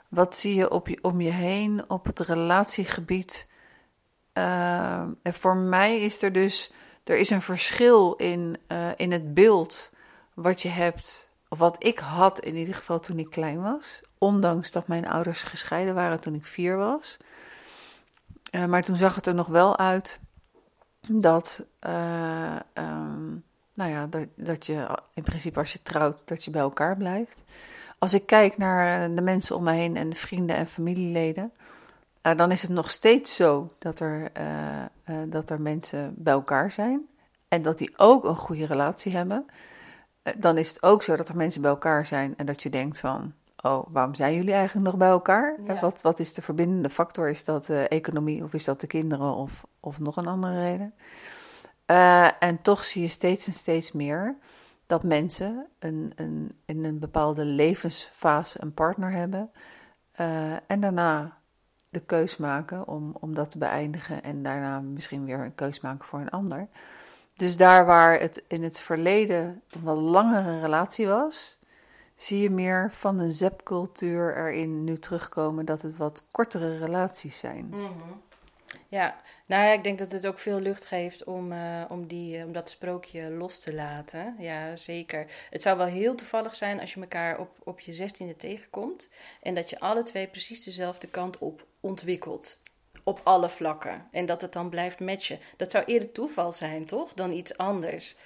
wat zie je, op je om je heen op het relatiegebied? en voor mij is er dus er is een verschil in, uh, in het beeld wat je hebt, of wat ik had in ieder geval toen ik klein was. Ondanks dat mijn ouders gescheiden waren toen ik vier was. Maar toen zag het er nog wel uit dat, um, nou ja, dat, dat je in principe als je trouwt, dat je bij elkaar blijft. Als ik kijk naar de mensen om me heen en vrienden en familieleden, uh, dan is het nog steeds zo dat er, uh, uh, dat er mensen bij elkaar zijn en dat die ook een goede relatie hebben. dan is het ook zo dat er mensen bij elkaar zijn en dat je denkt van, oh, waarom zijn jullie eigenlijk nog bij elkaar? Ja. Wat, wat is de verbindende factor? Is dat economie of is dat de kinderen of, of nog een andere reden? En toch zie je steeds en steeds meer dat mensen een, een, in een bepaalde levensfase een partner hebben en daarna de keus maken om, om dat te beëindigen en daarna misschien weer een keus maken voor een ander. Dus daar waar het in het verleden een wat langere relatie was, zie je meer van een zepcultuur erin nu terugkomen dat het wat kortere relaties zijn. Mm Ja, nou ja, ik denk dat het ook veel lucht geeft om, uh, om, die, uh, om dat sprookje los te laten. Ja, zeker. Het zou wel heel toevallig zijn als je elkaar op, op je zestiende tegenkomt en dat je alle twee precies dezelfde kant op ontwikkelt. Op alle vlakken. En dat het dan blijft matchen. Dat zou eerder toeval zijn, toch? Dan iets anders.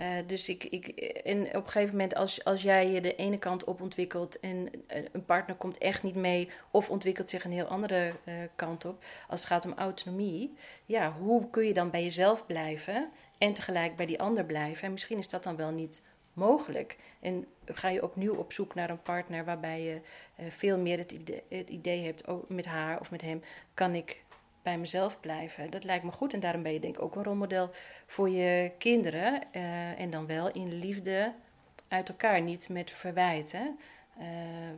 Uh, dus ik, ik, en op een gegeven moment, als, als jij je de ene kant op ontwikkelt en een partner komt echt niet mee, of ontwikkelt zich een heel andere uh, kant op, als het gaat om autonomie, ja, hoe kun je dan bij jezelf blijven en tegelijk bij die ander blijven? En misschien is dat dan wel niet mogelijk. En ga je opnieuw op zoek naar een partner waarbij je veel meer het idee, het idee hebt, oh, met haar of met hem, kan ik bij mezelf blijven. Dat lijkt me goed en daarom ben je denk ik ook een rolmodel voor je kinderen. Uh, en dan wel in liefde uit elkaar, niet met verwijten. Uh,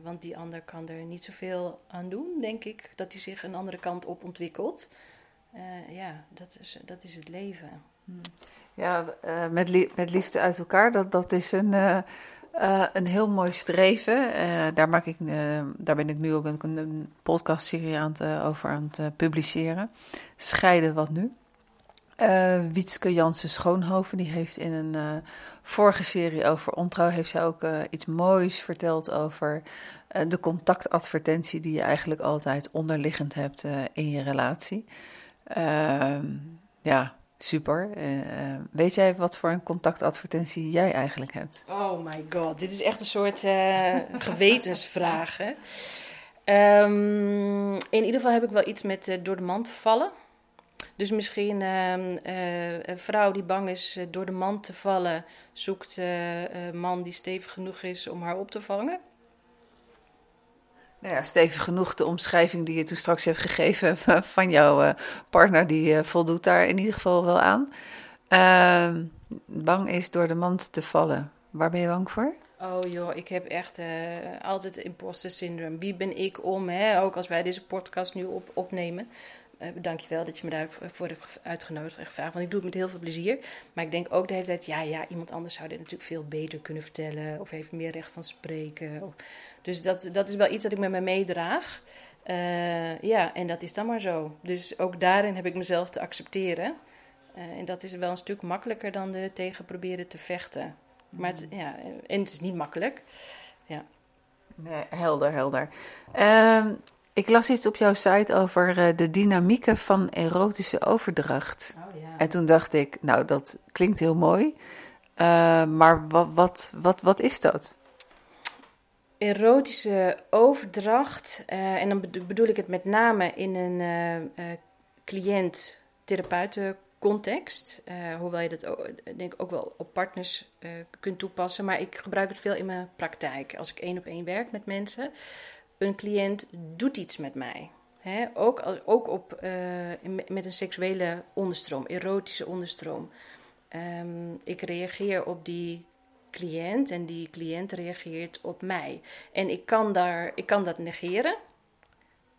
want die ander kan er niet zoveel aan doen, denk ik, dat hij zich een andere kant op ontwikkelt. Uh, ja, dat is, dat is het leven. Hmm. Ja, met liefde uit elkaar, dat, dat is een uh, een heel mooi streven. Uh, daar, maak ik, uh, daar ben ik nu ook een, een podcastserie aan het, over aan het publiceren. Scheiden wat nu. Wietske Jansen Schoonhoven, die heeft in een vorige serie over ontrouw, heeft zij ook iets moois verteld over de contactadvertentie die je eigenlijk altijd onderliggend hebt in je relatie. Ehm, ja, Super. Uh, weet jij wat voor een contactadvertentie jij eigenlijk hebt? Oh my god, dit is echt een soort uh, gewetensvraag. Um, in ieder geval heb ik wel iets met door de mand vallen. Dus misschien ehm, een vrouw die bang is door de mand te vallen, zoekt een man die stevig genoeg is om haar op te vangen. Nou ja, stevig genoeg de omschrijving die je toen straks hebt gegeven [LAUGHS] van jouw uh, partner, die uh, voldoet daar in ieder geval wel aan. Uh, bang is door de mand te vallen. Waar ben je bang voor? Oh joh, ik heb echt uh, altijd imposter syndroom. Wie ben ik om, hè? ook als wij deze podcast nu op, opnemen. Uh, dankjewel dat je me daarvoor hebt uitgenodigd en gevraagd. Want ik doe het met heel veel plezier. Maar ik denk ook de hele tijd, ja, ja, iemand anders zou dit natuurlijk veel beter kunnen vertellen. Of heeft meer recht van spreken. Of, dus dat, dat is wel iets dat ik met me meedraag. Uh, ja, en dat is dan maar zo. Dus ook daarin heb ik mezelf te accepteren. Uh, en dat is wel een stuk makkelijker dan er tegen proberen te vechten. Maar het, ja, en het is niet makkelijk. Ja. Nee, helder, helder. Uh, ik las iets op jouw site over uh, de dynamieken van erotische overdracht. Oh, ja. En toen dacht ik, nou, dat klinkt heel mooi. maar wat, wat, wat, wat is dat? erotische overdracht, uh, en dan bedoel ik het met name in een uh, cliënt therapeutencontext. Uh, hoewel je dat ook, denk ik ook wel op partners uh, kunt toepassen. Maar ik gebruik het veel in mijn praktijk. Als ik één op één werk met mensen. Een cliënt doet iets met mij. Ook, ook op, uh, met een seksuele onderstroom, erotische onderstroom. Um, ik reageer op die cliënt en die cliënt reageert op mij. En ik kan, daar, ik kan dat negeren.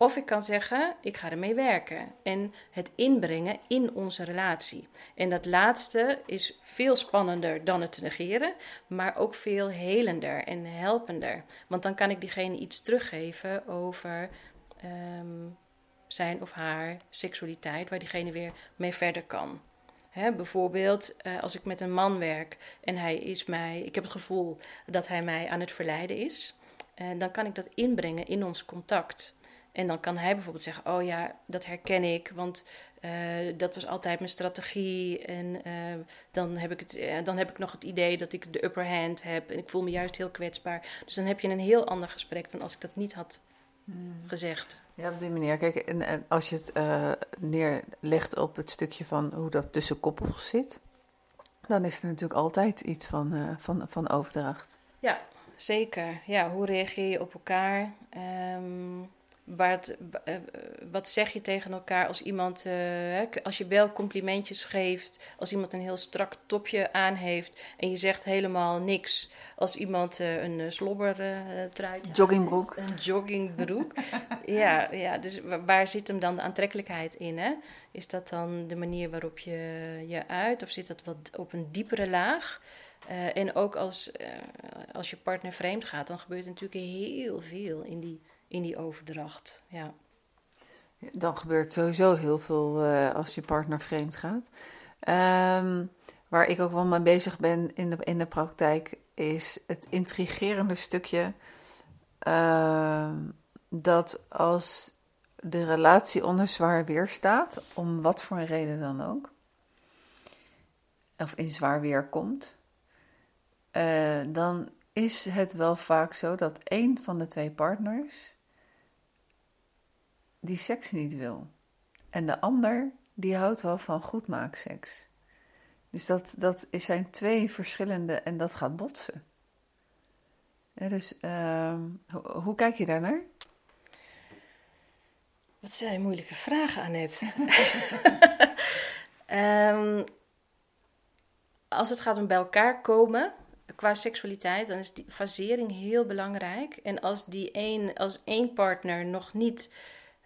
Of ik kan zeggen, ik ga ermee werken en het inbrengen in onze relatie. En dat laatste is veel spannender dan het negeren, maar ook veel helender en helpender. Want dan kan ik diegene iets teruggeven over um, zijn of haar seksualiteit, waar diegene weer mee verder kan. Bijvoorbeeld uh, als ik met een man werk en hij is mij, ik heb het gevoel dat hij mij aan het verleiden is, uh, dan kan ik dat inbrengen in ons contact. En dan kan hij bijvoorbeeld zeggen: Oh ja, dat herken ik, want uh, dat was altijd mijn strategie. En dan, heb ik het, dan heb ik nog het idee dat ik de upper hand heb. En ik voel me juist heel kwetsbaar. Dus dan heb je een heel ander gesprek dan als ik dat niet had hmm. gezegd. Ja, op die manier. Kijk, en, en als je het neerlegt op het stukje van hoe dat tussen koppels zit, dan is er natuurlijk altijd iets van, van, van overdracht. Ja, zeker. Ja, hoe reageer je op elkaar? Um, wat, uh, wat zeg je tegen elkaar als iemand, uh, als je wel complimentjes geeft, als iemand een heel strak topje aan heeft en je zegt helemaal niks, als iemand uh, een slobbertruitje Joggingbroek. Een joggingbroek. [LAUGHS] ja, ja, dus waar zit hem dan de aantrekkelijkheid in? Hè? Is dat dan de manier waarop je je uit of zit dat wat op een diepere laag? en ook als, als je partner vreemd gaat, dan gebeurt er natuurlijk heel veel in die in die overdracht. Ja. Dan gebeurt sowieso heel veel uh, als je partner vreemd gaat. Um, waar ik ook wel mee bezig ben in de, in de praktijk, is het intrigerende stukje uh, dat als de relatie onder zwaar weer staat, om wat voor een reden dan ook, of in zwaar weer komt, uh, dan is het wel vaak zo dat een van de twee partners die seks niet wil. En de ander, die houdt wel van goedmaakseks. Dus dat, dat zijn twee verschillende en dat gaat botsen. dus uh, hoe, kijk je daarnaar? Wat zijn moeilijke vragen, Annette. um, [LAUGHS] als het gaat om bij elkaar komen qua seksualiteit, dan is die fasering heel belangrijk. En als, die een, als één partner nog niet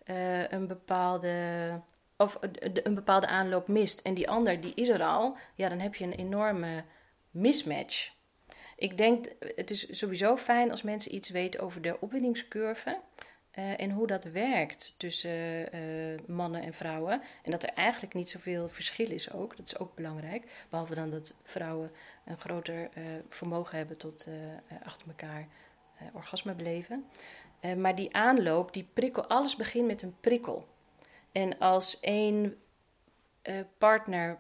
uh, een bepaalde of een bepaalde aanloop mist en die ander die is er al, ja, dan heb je een enorme mismatch. Ik denk, het is sowieso fijn als mensen iets weten over de opwindingscurve en hoe dat werkt tussen mannen en vrouwen. En dat er eigenlijk niet zoveel verschil is ook, dat is ook belangrijk. Behalve dan dat vrouwen een groter vermogen hebben tot achter elkaar orgasme beleven. Uh, maar die aanloop, die prikkel, alles begint met een prikkel. En als één uh, partner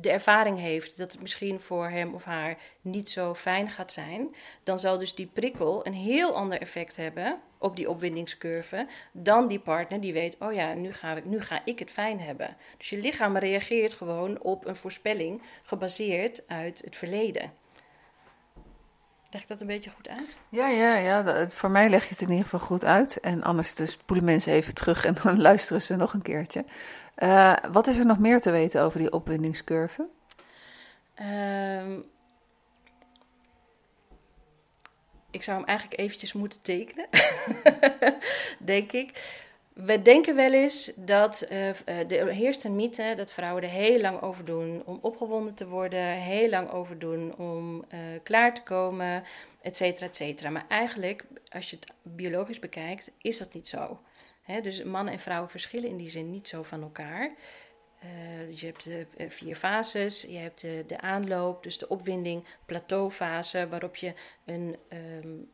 de ervaring heeft dat het misschien voor hem of haar niet zo fijn gaat zijn, dan zal dus die prikkel een heel ander effect hebben op die opwindingscurve dan die partner die weet, oh ja, nu ga ik, nu ga ik het fijn hebben. Dus je lichaam reageert gewoon op een voorspelling gebaseerd uit het verleden. Leg ik dat een beetje goed uit? Ja, ja, ja. voor mij leg je het in ieder geval goed uit. En anders dus spoelen mensen even terug en dan [LAUGHS] luisteren ze nog een keertje. Uh, wat is er nog meer te weten over die opwindingscurve? Um, ik zou hem eigenlijk eventjes moeten tekenen, [LAUGHS] denk ik. We denken wel eens dat uh, er heerst een mythe dat vrouwen er heel lang over doen om opgewonden te worden, heel lang over doen om uh, klaar te komen, et cetera, et cetera. Maar eigenlijk, als je het biologisch bekijkt, is dat niet zo. Hè? Dus mannen en vrouwen verschillen in die zin niet zo van elkaar. Uh, je hebt de vier fases, je hebt de, de, aanloop, dus de opwinding, plateaufase, waarop je een um,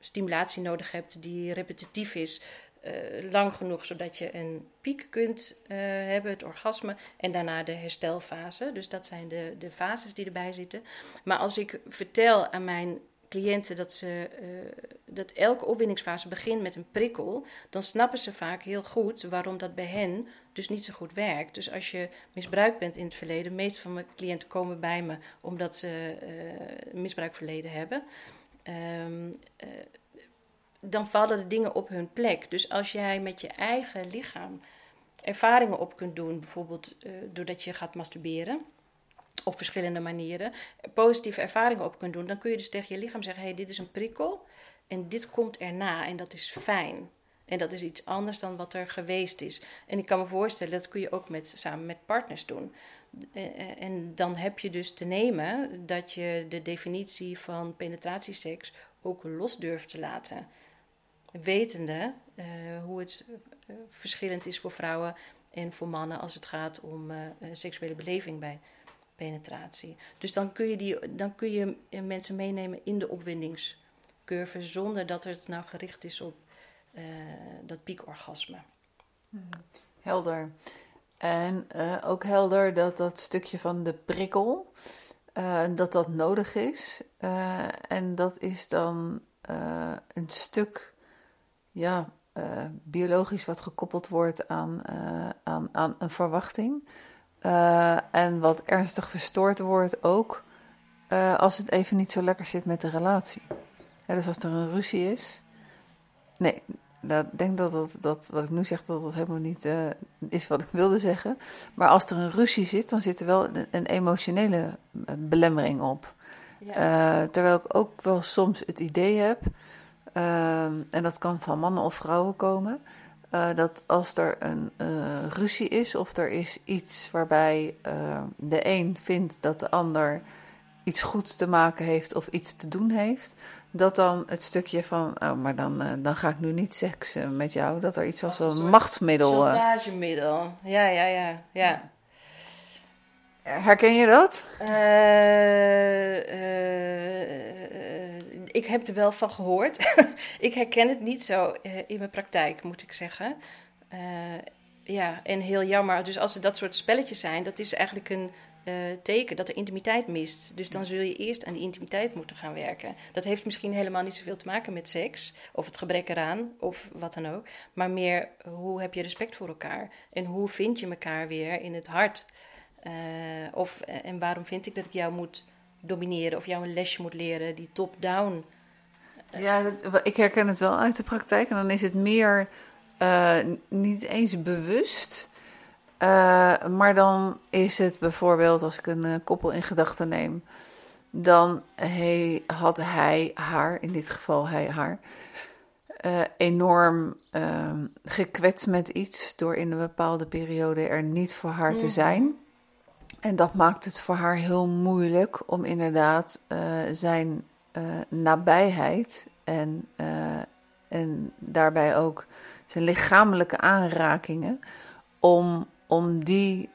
stimulatie nodig hebt die repetitief is, uh, lang genoeg zodat je een piek kunt uh, hebben, het orgasme, en daarna de herstelfase. Dus dat zijn de, de fases die erbij zitten. Maar als ik vertel aan mijn cliënten dat ze dat elke opwindingsfase begint met een prikkel, dan snappen ze vaak heel goed waarom dat bij hen dus niet zo goed werkt. Dus als je misbruikt bent in het verleden, de van mijn cliënten komen bij me omdat ze misbruikverleden hebben. Um, dan vallen de dingen op hun plek. Dus als jij met je eigen lichaam ervaringen op kunt doen, bijvoorbeeld uh, doordat je gaat masturberen, op verschillende manieren, positieve ervaringen op kunt doen, dan kun je dus tegen je lichaam zeggen: hey, dit is een prikkel en dit komt erna en dat is fijn. En dat is iets anders dan wat er geweest is. En ik kan me voorstellen, dat kun je ook met, samen met partners doen. Eh, eh, en dan heb je dus te nemen dat je de definitie van penetratieseks ook los durft te laten. Wetende uh, hoe het verschillend is voor vrouwen en voor mannen als het gaat om seksuele beleving bij penetratie. Dus dan kun je, die, dan kun je mensen meenemen in de opwindingscurve zonder dat het nou gericht is op dat piekorgasme. Helder. En ook helder dat dat stukje van de prikkel, dat dat nodig is. en dat is dan een stuk, ja, biologisch wat gekoppeld wordt aan, aan, aan een verwachting. en wat ernstig verstoord wordt ook als het even niet zo lekker zit met de relatie. dus als er een ruzie is, Nee, ik denk dat, dat, dat wat ik nu zeg, dat dat helemaal niet is wat ik wilde zeggen. Maar als er een ruzie zit, dan zit er wel een, een emotionele eh, belemmering op. Ja. Terwijl ik ook wel soms het idee heb, uh, en dat kan van mannen of vrouwen komen, dat als er een ruzie is of er is iets waarbij de een vindt dat de ander iets goeds te maken heeft of iets te doen heeft, dat dan het stukje van, oh, maar dan, uh, dan ga ik nu niet seksen met jou, dat er iets als, als een, machtsmiddel. Eh, chantagemiddel, ja, ja, ja, ja. Herken je dat? Uh, ik heb er wel van gehoord. [LAUGHS] ik herken het niet zo in mijn praktijk, moet ik zeggen. ja, en heel jammer. Dus als er dat soort spelletjes zijn, dat is eigenlijk een uh, teken dat er intimiteit mist. Dus dan zul je eerst aan die intimiteit moeten gaan werken. Dat heeft misschien helemaal niet zoveel te maken met seks, of het gebrek eraan, of wat dan ook. Maar meer hoe heb je respect voor elkaar? En hoe vind je elkaar weer in het hart? Of, en waarom vind ik dat ik jou moet domineren of jou een lesje moet leren die top-down. Uh, ja, dat, ik herken het wel uit de praktijk. En dan is het meer niet eens bewust uh, maar dan is het bijvoorbeeld, als ik een uh, koppel in gedachten neem, dan he, had hij haar, in dit geval hij haar, enorm gekwetst met iets door in een bepaalde periode er niet voor haar te mhm. zijn. En dat maakt het voor haar heel moeilijk om inderdaad zijn nabijheid en, en daarbij ook zijn lichamelijke aanrakingen om om die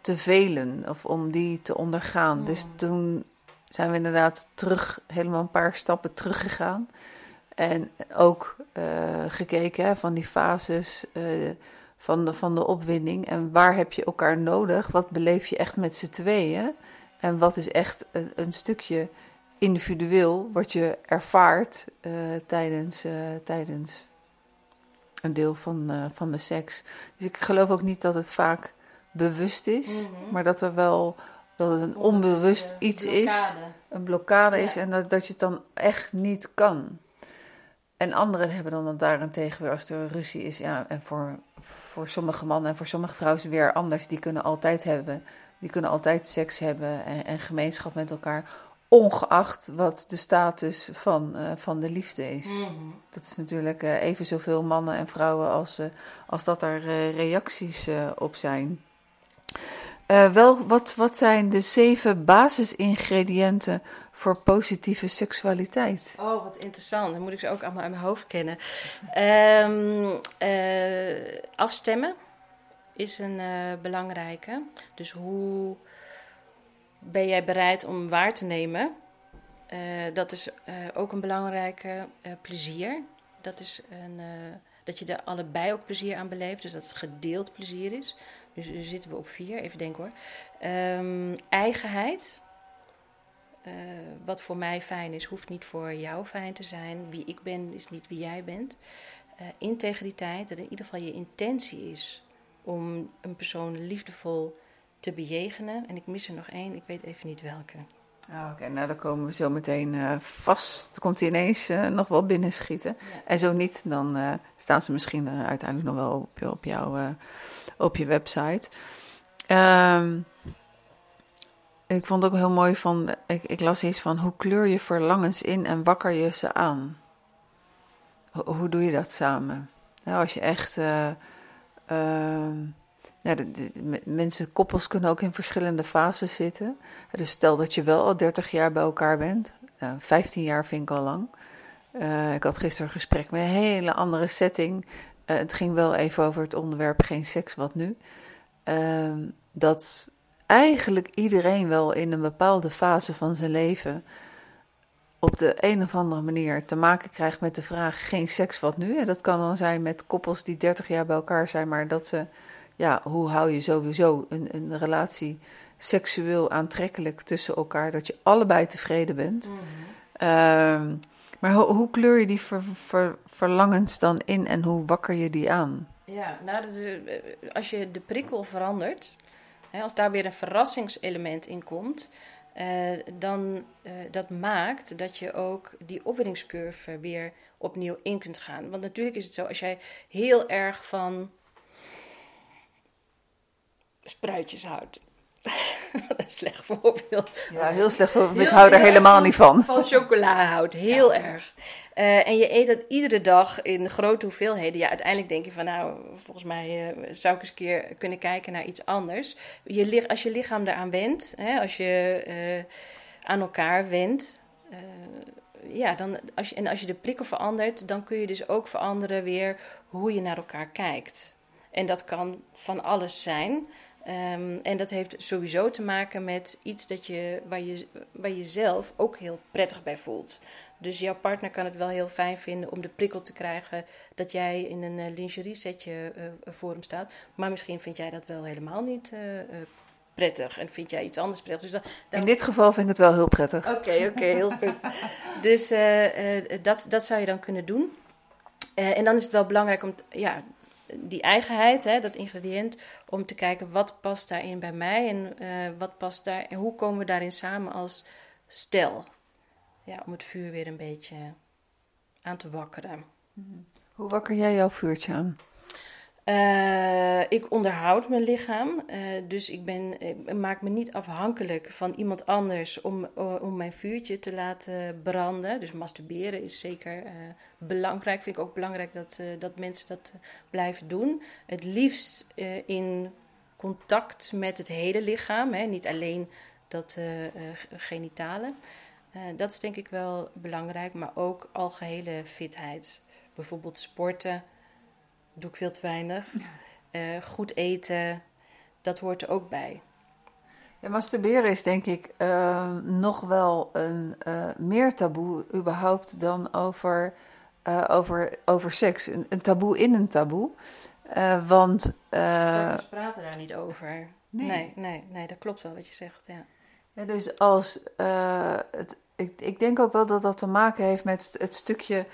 te velen of om die te ondergaan. Dus toen zijn we inderdaad terug, helemaal een paar stappen teruggegaan. En ook gekeken hè, van die fases van, de, van de opwinding. En waar heb je elkaar nodig? Wat beleef je echt met z'n tweeën? En wat is echt een, een stukje individueel wat je ervaart uh, tijdens, tijdens een deel van, uh, van de seks. Dus ik geloof ook niet dat het vaak bewust is, mhm. maar dat er wel dat het een onbewust iets is, een blokkade is en dat, dat je het dan echt niet kan. En anderen hebben dan daarentegen weer als er ruzie is. Ja, en voor, voor sommige mannen en voor sommige vrouwen is het weer anders. Die kunnen altijd hebben. Die kunnen altijd seks hebben en, en gemeenschap met elkaar ongeacht wat de status van, uh, van de liefde is. Mhm. Dat is natuurlijk uh, even zoveel mannen en vrouwen als, uh, als dat er reacties op zijn. wel, wat, wat zijn de zeven basisingrediënten voor positieve seksualiteit? Oh, wat interessant. Dan moet ik ze ook allemaal uit mijn hoofd kennen. Um, afstemmen is een belangrijke. Dus hoe ben jij bereid om waar te nemen? Uh, dat is ook een belangrijke plezier. Dat is een, dat je er allebei ook plezier aan beleeft. Dus dat het gedeeld plezier is. Dus nu zitten we op vier. Even denken hoor. Um, eigenheid. Wat voor mij fijn is, hoeft niet voor jou fijn te zijn. Wie ik ben, is niet wie jij bent. integriteit, dat in ieder geval je intentie is om een persoon liefdevol te bejegenen. En ik mis er nog één, ik weet even niet welke. Ah, oké, nou dan komen we zo meteen uh, vast. Dan komt hij ineens uh, nog wel binnenschieten. Ja. En zo niet, dan uh, staan ze misschien uiteindelijk nog wel op, op, jou, op je website. Um, ik vond het ook heel mooi van, ik, ik, las iets van hoe kleur je verlangens in en wakker je ze aan. Hoe, doe je dat samen? Nou, als je echt Ehm, ja, de, mensen, koppels kunnen ook in verschillende fases zitten. Dus stel dat je wel al 30 jaar bij elkaar bent. 15 jaar vind ik al lang. Uh, ik had gisteren een gesprek met een hele andere setting. Uh, het ging wel even over het onderwerp geen seks, wat nu. Uh, dat eigenlijk iedereen wel in een bepaalde fase van zijn leven op de een of andere manier te maken krijgt met de vraag: geen seks, wat nu? En dat kan dan zijn met koppels die 30 jaar bij elkaar zijn, maar dat ze, ja, hoe hou je sowieso een, een relatie seksueel aantrekkelijk tussen elkaar, dat je allebei tevreden bent. Mhm. Ehm, maar hoe kleur je die verlangens dan in en hoe wakker je die aan? Ja, nou, dat is, eh, als je de prikkel verandert, als daar weer een verrassingselement in komt, uh, dan uh, dat maakt dat je ook die opwinningscurve weer opnieuw in kunt gaan. Want natuurlijk is het zo, als jij heel erg van spruitjes houdt. [LAUGHS] een slecht voorbeeld. Ja, heel slecht voorbeeld. Ik hou er helemaal niet van. [LAUGHS] Van chocola houdt, heel erg. Uh, en je eet dat iedere dag in grote hoeveelheden. Ja, uiteindelijk denk je van nou, volgens mij uh, zou ik eens een keer kunnen kijken naar iets anders. Je, als je lichaam daaraan wendt, als je uh, aan elkaar wendt. ja, dan, als je, en als je de prikken verandert, dan kun je dus ook veranderen weer hoe je naar elkaar kijkt. En dat kan van alles zijn. Um, en dat heeft sowieso te maken met iets dat je, waar, je, waar je zelf ook heel prettig bij voelt. Dus jouw partner kan het wel heel fijn vinden om de prikkel te krijgen dat jij in een uh, lingerie setje uh, voor hem staat. Maar misschien vind jij dat wel helemaal niet uh, prettig en vind jij iets anders prettig. Dus In dit geval vind ik het wel heel prettig. Oké, oké, heel goed. dus dat, dat zou je dan kunnen doen. en dan is het wel belangrijk om, ja, die eigenheid, hè, dat ingrediënt, om te kijken wat past daarin bij mij en uh, wat past daar en hoe komen we daarin samen als stel. Ja, om het vuur weer een beetje aan te wakkeren. Hoe wakker jij jouw vuurtje aan? Uh, ik onderhoud mijn lichaam, uh, dus ik, ben, maak me niet afhankelijk van iemand anders om, uh, om mijn vuurtje te laten branden. Dus masturberen is zeker belangrijk. Vind ik ook belangrijk dat, dat mensen dat blijven doen. Het liefst in contact met het hele lichaam, hè? niet alleen dat genitale. dat is denk ik wel belangrijk, maar ook algehele fitheid. Bijvoorbeeld sporten doe ik veel te weinig. Uh, goed eten, dat hoort er ook bij. Ja, masturberen is denk ik uh, nog wel een uh, meer taboe überhaupt dan over, over, over seks. Een, een, taboe in een taboe. want... we praten daar niet over. Nee. nee. nee, nee, dat klopt wel wat je zegt, ja. ja dus als... het, ik, ik denk ook wel dat dat te maken heeft met het, het stukje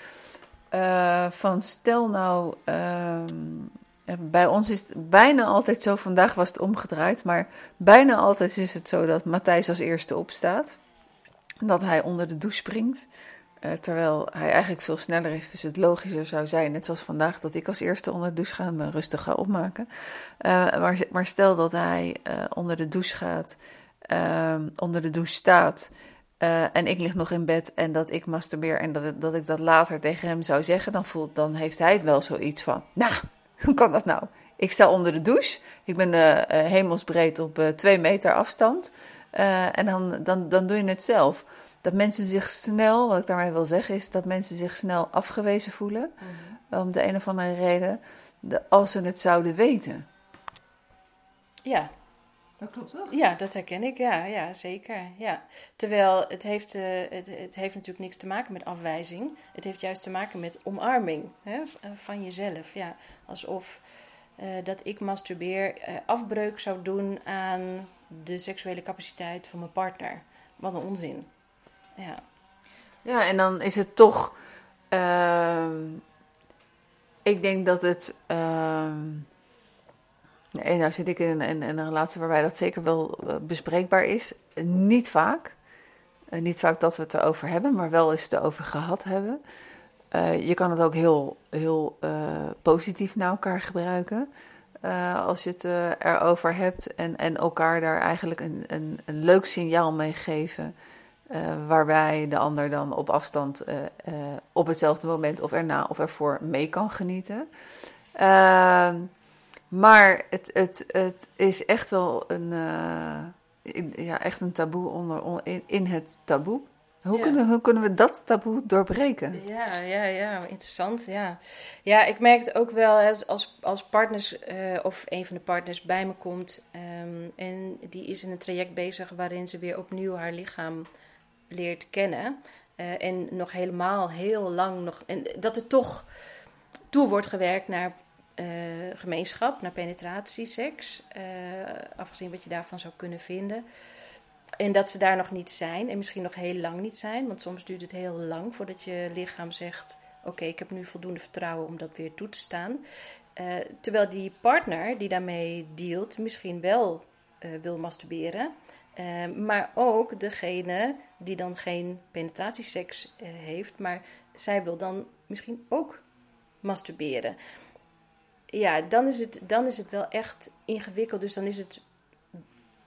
uh, van stel nou, uh, bij ons is het bijna altijd zo, vandaag was het omgedraaid, maar bijna altijd is het zo dat Matthijs als eerste opstaat. Dat hij onder de douche springt, uh, terwijl hij eigenlijk veel sneller is. Dus het logischer zou zijn, net zoals vandaag, dat ik als eerste onder de douche ga en me rustig ga opmaken. maar, maar, stel dat hij onder de douche gaat, ehm, onder de douche staat uh, en ik lig nog in bed en dat ik masturbeer en dat, dat ik dat later tegen hem zou zeggen, dan, voelt, dan heeft hij het wel zoiets van: Nou, [LAUGHS] hoe kan dat nou? Ik sta onder de douche, ik ben uh, hemelsbreed op uh, twee meter afstand. en dan, dan, dan doe je het zelf. Dat mensen zich snel, wat ik daarmee wil zeggen, is dat mensen zich snel afgewezen voelen. Mhm. Om de een of andere reden, de, als ze het zouden weten. Ja, dat klopt toch? Ja, dat herken ik, ja, ja zeker. Ja. Terwijl het heeft, uh, het, het heeft natuurlijk niks te maken met afwijzing. Het heeft juist te maken met omarming hè, eh, van jezelf. Ja. Alsof uh, dat ik masturbeer uh, afbreuk zou doen aan de seksuele capaciteit van mijn partner. Wat een onzin. Ja. Ja, en dan is het toch. ehm, ik denk dat het. Ehm en nou zit ik in, een- een relatie waarbij dat zeker wel eh, bespreekbaar is. Niet vaak. Eh, niet vaak dat we het erover hebben, maar wel eens het erover gehad hebben. Eh, je kan het ook heel, heel positief naar elkaar gebruiken. als je het erover hebt en, en elkaar daar eigenlijk een, een, een leuk signaal mee geven. waarbij de ander dan op afstand op hetzelfde moment of erna of ervoor mee kan genieten. Maar het, het, het is echt wel een, eh, in- ja, echt een taboe onder, on- in, in het taboe. Hoe, Ja. kunnen, hoe kunnen we dat taboe doorbreken? Ja, ja, ja, interessant. Ja, ja ik merk het ook wel hè, als, als partners eh, of een van de partners bij me komt ehm, en die is in een traject bezig waarin ze weer opnieuw haar lichaam leert kennen. eh, en nog helemaal heel lang nog. En dat er toch toe wordt gewerkt naar eh, gemeenschap, naar penetratie, seks. eh, afgezien wat je daarvan zou kunnen vinden. En dat ze daar nog niet zijn. En misschien nog heel lang niet zijn. Want soms duurt het heel lang voordat je lichaam zegt: Oké, ik heb nu voldoende vertrouwen om dat weer toe te staan. Eh, terwijl die partner die daarmee dealt, misschien wel wil masturberen. Maar ook degene die dan geen penetratieseks heeft, maar zij wil dan misschien ook masturberen. Ja, dan is, het, dan is het wel echt ingewikkeld. Dus dan is het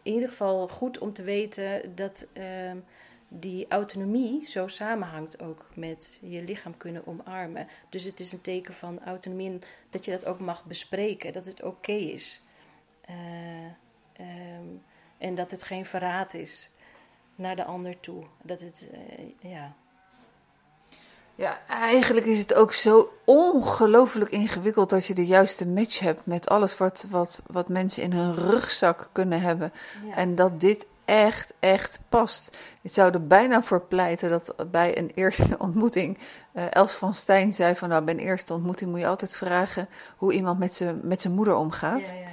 in ieder geval goed om te weten dat ehm, die autonomie zo samenhangt ook met je lichaam kunnen omarmen. Dus het is een teken van autonomie en dat je dat ook mag bespreken, dat het oké is. Eh, ehm, en dat het geen verraad is naar de ander toe. Dat het, eh, ja. Ja, eigenlijk is het ook zo ongelooflijk ingewikkeld dat je de juiste match hebt met alles wat, wat, wat mensen in hun rugzak kunnen hebben. ja. En dat dit echt, echt past. Ik zou er bijna voor pleiten dat bij een eerste [LAUGHS] ontmoeting. eh, Els van Stijn zei van nou, bij een eerste ontmoeting moet je altijd vragen hoe iemand met zijn met zijn moeder omgaat. Ja, ja,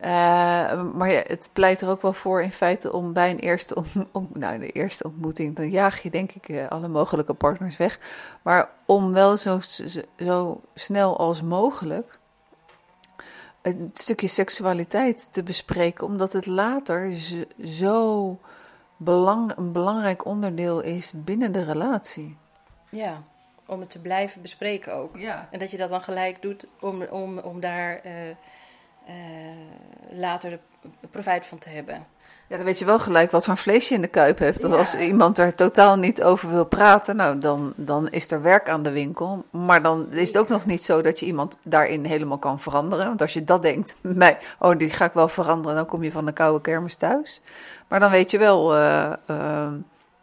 Eh, maar ja, het pleit er ook wel voor in feite om bij een eerste, om, nou, de eerste ontmoeting, dan jaag je denk ik eh, alle mogelijke partners weg. Maar om wel zo, zo, snel als mogelijk een stukje seksualiteit te bespreken, omdat het later zo belang, een belangrijk onderdeel is binnen de relatie. Ja, om het te blijven bespreken ook. Ja. En dat je dat dan gelijk doet om, om, om daar eh, later de profijt van te hebben. Ja, dan weet je wel gelijk wat voor een vleesje in de kuip hebt. Ja. Als iemand daar totaal niet over wil praten, nou, dan, dan is er werk aan de winkel. Maar dan is het ook nog niet zo dat je iemand daarin helemaal kan veranderen. Want als je dat denkt, [LAUGHS] mij, oh, die ga ik wel veranderen, dan kom je van de koude kermis thuis. Maar dan weet je wel eh, eh,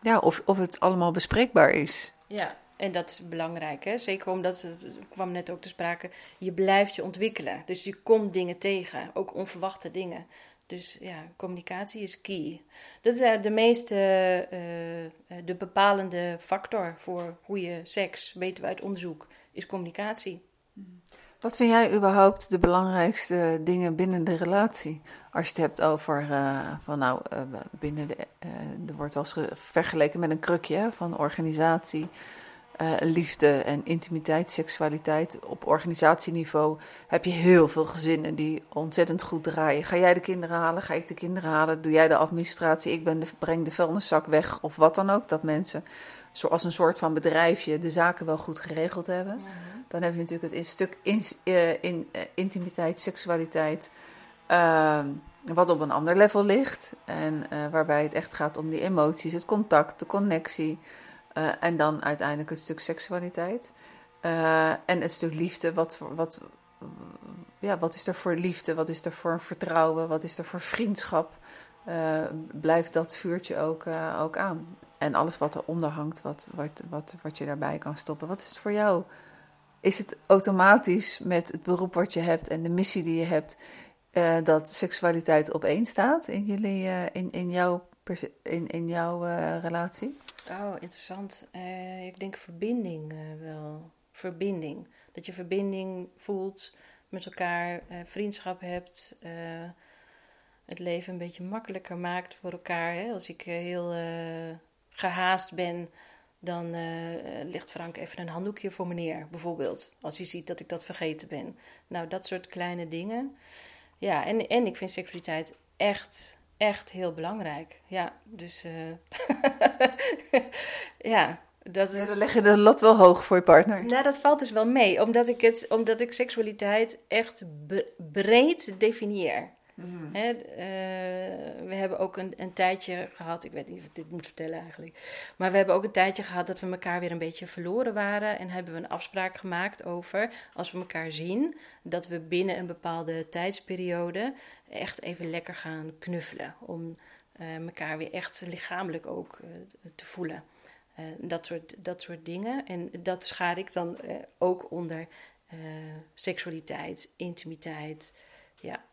ja, of, of het allemaal bespreekbaar is. Ja, en dat is belangrijk, hè? zeker omdat het kwam net ook te sprake. Je blijft je ontwikkelen, dus je komt dingen tegen, ook onverwachte dingen. Dus ja, communicatie is key. Dat is eh, de meeste, eh, eh, de bepalende factor voor goede seks, weten we uit onderzoek, is communicatie. Wat vind jij überhaupt de belangrijkste dingen binnen de relatie? Als je het hebt over, van nou, binnen de, er wordt ge- vergeleken met een krukje van organisatie, eh, liefde en intimiteit, seksualiteit. Op organisatieniveau heb je heel veel gezinnen die ontzettend goed draaien. Ga jij de kinderen halen? Ga ik de kinderen halen? Doe jij de administratie? Ik ben de, breng de vuilniszak weg of wat dan ook. Dat mensen zoals een soort van bedrijfje de zaken wel goed geregeld hebben. Dan heb je natuurlijk het in stuk in, eh, in, eh, intimiteit, seksualiteit, wat op een ander level ligt. En waarbij het echt gaat om die emoties, het contact, de connectie. Eh, en dan uiteindelijk het stuk seksualiteit. Eh, en het stuk liefde, wat, wat, ja, wat is er voor liefde, wat is er voor vertrouwen, wat is er voor vriendschap. Eh, blijft dat vuurtje ook, ook aan. En alles wat eronder hangt, wat, wat, wat, wat je daarbij kan stoppen. Wat is het voor jou? Is het automatisch met het beroep wat je hebt en de missie die je hebt, dat seksualiteit op één staat in, jullie, in, in jouw, in, in jouw relatie? Oh, interessant. Eh, ik denk verbinding eh, wel. Verbinding. Dat je verbinding voelt met elkaar, eh, vriendschap hebt, het leven een beetje makkelijker maakt voor elkaar. Hè? Als ik heel eh, gehaast ben, dan legt Frank even een handdoekje voor me neer, bijvoorbeeld. Als hij ziet dat ik dat vergeten ben. Nou, dat soort kleine dingen. Ja, en, en ik vind seksualiteit echt, echt heel belangrijk. Ja, dus uh, [LAUGHS] ja, dat is... dan leg je de lat wel hoog voor je partner. Nou, dat valt dus wel mee, omdat ik, het, omdat ik seksualiteit echt breed definieer. Mhm. Uh, we hebben ook een, een tijdje gehad, ik weet niet of ik dit moet vertellen eigenlijk, maar we hebben ook een tijdje gehad dat we elkaar weer een beetje verloren waren en hebben we een afspraak gemaakt over, als we elkaar zien, dat we binnen een bepaalde tijdsperiode echt even lekker gaan knuffelen, om uh, elkaar weer echt lichamelijk ook uh, te voelen. dat, soort, dat soort dingen. En dat schaar ik dan ook onder seksualiteit, intimiteit. Ja,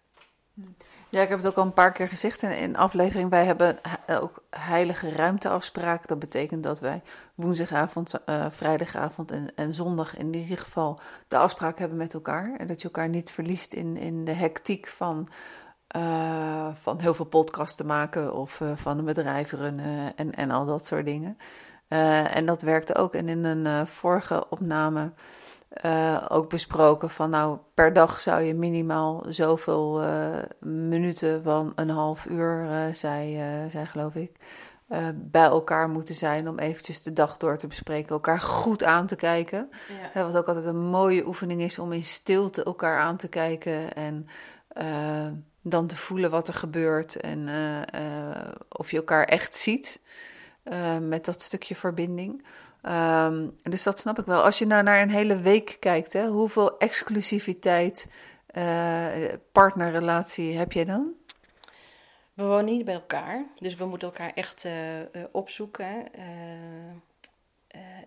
ja, ik heb het ook al een paar keer gezegd in, in aflevering. Wij hebben ook heilige ruimteafspraken. Dat betekent dat wij woensdagavond, uh, vrijdagavond en, en zondag in ieder geval de afspraak hebben met elkaar. En dat je elkaar niet verliest in, in de hectiek van, uh, van heel veel podcasts te maken of uh, van een bedrijf runnen en, en al dat soort dingen. en dat werkte ook. En in een vorige opname uh, ook besproken van nou per dag zou je minimaal zoveel uh, minuten van een half uur, uh, zei, zei geloof ik, bij elkaar moeten zijn om eventjes de dag door te bespreken, elkaar goed aan te kijken. Ja. wat ook altijd een mooie oefening is om in stilte elkaar aan te kijken en dan te voelen wat er gebeurt en of je elkaar echt ziet met dat stukje verbinding. Um, dus dat snap ik wel. Als je nou naar een hele week kijkt, hè, hoeveel exclusiviteit, uh, partnerrelatie heb je dan? We wonen niet bij elkaar, dus we moeten elkaar echt uh, opzoeken.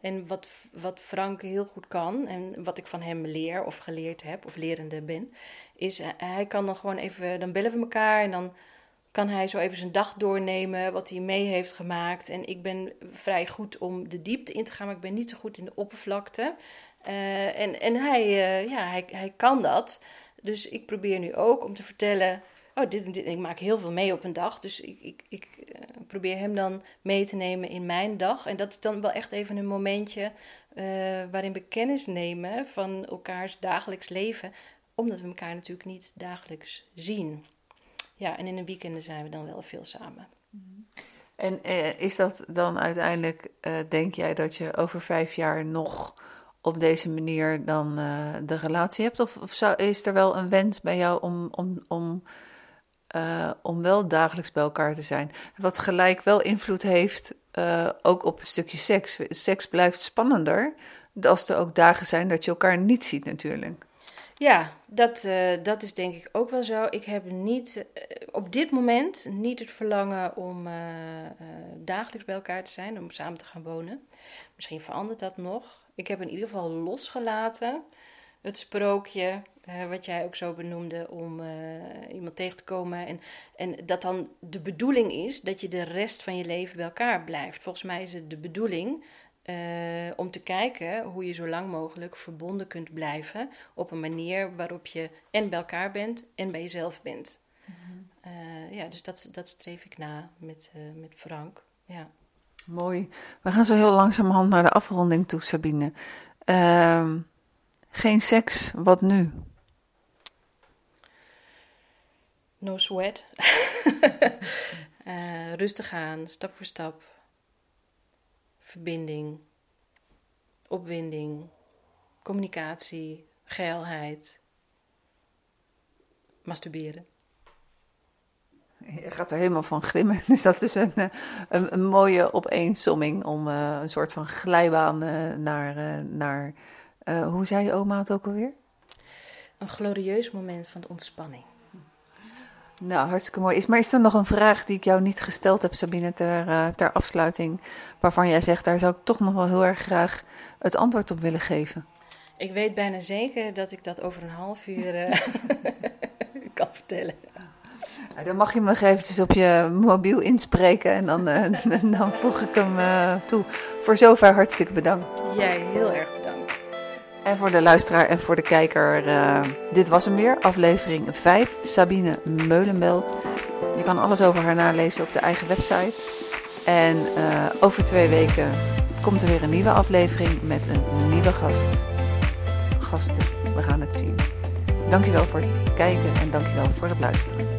en wat, wat Frank heel goed kan, en wat ik van hem leer of geleerd heb, of lerende ben, is hij kan dan gewoon even, dan bellen we elkaar en dan kan hij zo even zijn dag doornemen, wat hij mee heeft gemaakt. En ik ben vrij goed om de diepte in te gaan, maar ik ben niet zo goed in de oppervlakte. Uh, en en hij, uh, ja, hij, hij kan dat. Dus ik probeer nu ook om te vertellen. Oh, dit en dit. ik maak heel veel mee op een dag. Dus ik, ik, ik uh, probeer hem dan mee te nemen in mijn dag. En dat is dan wel echt even een momentje waarin we kennis nemen van elkaars dagelijks leven. Omdat we elkaar natuurlijk niet dagelijks zien. Ja, en in een weekenden zijn we dan wel veel samen. En eh, is dat dan uiteindelijk, eh, denk jij dat je over vijf jaar nog op deze manier dan uh, de relatie hebt? Of, of is er wel een wens bij jou om, om, om, uh, om wel dagelijks bij elkaar te zijn? Wat gelijk wel invloed heeft uh, ook op een stukje seks. Seks blijft spannender als er ook dagen zijn dat je elkaar niet ziet natuurlijk. Ja, dat, uh, dat is denk ik ook wel zo. Ik heb niet, uh, op dit moment niet het verlangen om uh, dagelijks bij elkaar te zijn, om samen te gaan wonen. Misschien verandert dat nog. Ik heb in ieder geval losgelaten het sprookje, wat jij ook zo benoemde, om iemand tegen te komen. En, en dat dan de bedoeling is dat je de rest van je leven bij elkaar blijft. Volgens mij is het de bedoeling uh, om te kijken hoe je zo lang mogelijk verbonden kunt blijven op een manier waarop je en bij elkaar bent en bij jezelf bent. Mm uh, ja, dus dat, dat streef ik na met, uh, met Frank. Ja. Mooi. We gaan zo heel langzamerhand naar de afronding toe, Sabine. Uh, geen seks, wat nu? No sweat. [LAUGHS] rustig aan, stap voor stap verbinding, opwinding, communicatie, geilheid, masturberen. Je gaat er helemaal van glimmen. [LAUGHS] Dus dat is een, eh, een, een mooie opeensomming om uh, een soort van glijbaan uh, naar, uh, naar hoe zei je oma het ook alweer? Een glorieus moment van ontspanning. Nou, hartstikke mooi. Is, maar is er nog een vraag die ik jou niet gesteld heb, Sabine, ter, uh, ter afsluiting, waarvan jij zegt, daar zou ik toch nog wel heel erg graag het antwoord op willen geven? Ik weet bijna zeker dat ik dat over een half uur uh, [LAUGHS] kan vertellen. Ja, dan mag je hem nog eventjes op je mobiel inspreken en dan, uh, [LAUGHS] dan voeg ik hem toe. Voor zover hartstikke bedankt. Jij heel erg bedankt. En voor de luisteraar en voor de kijker, uh, dit was hem weer, aflevering 5, Sabine Meulenbelt. Je kan alles over haar nalezen op de eigen website. En uh, over twee weken komt er weer een nieuwe aflevering met een nieuwe gast. Gasten, we gaan het zien. Dankjewel voor het kijken en dankjewel voor het luisteren.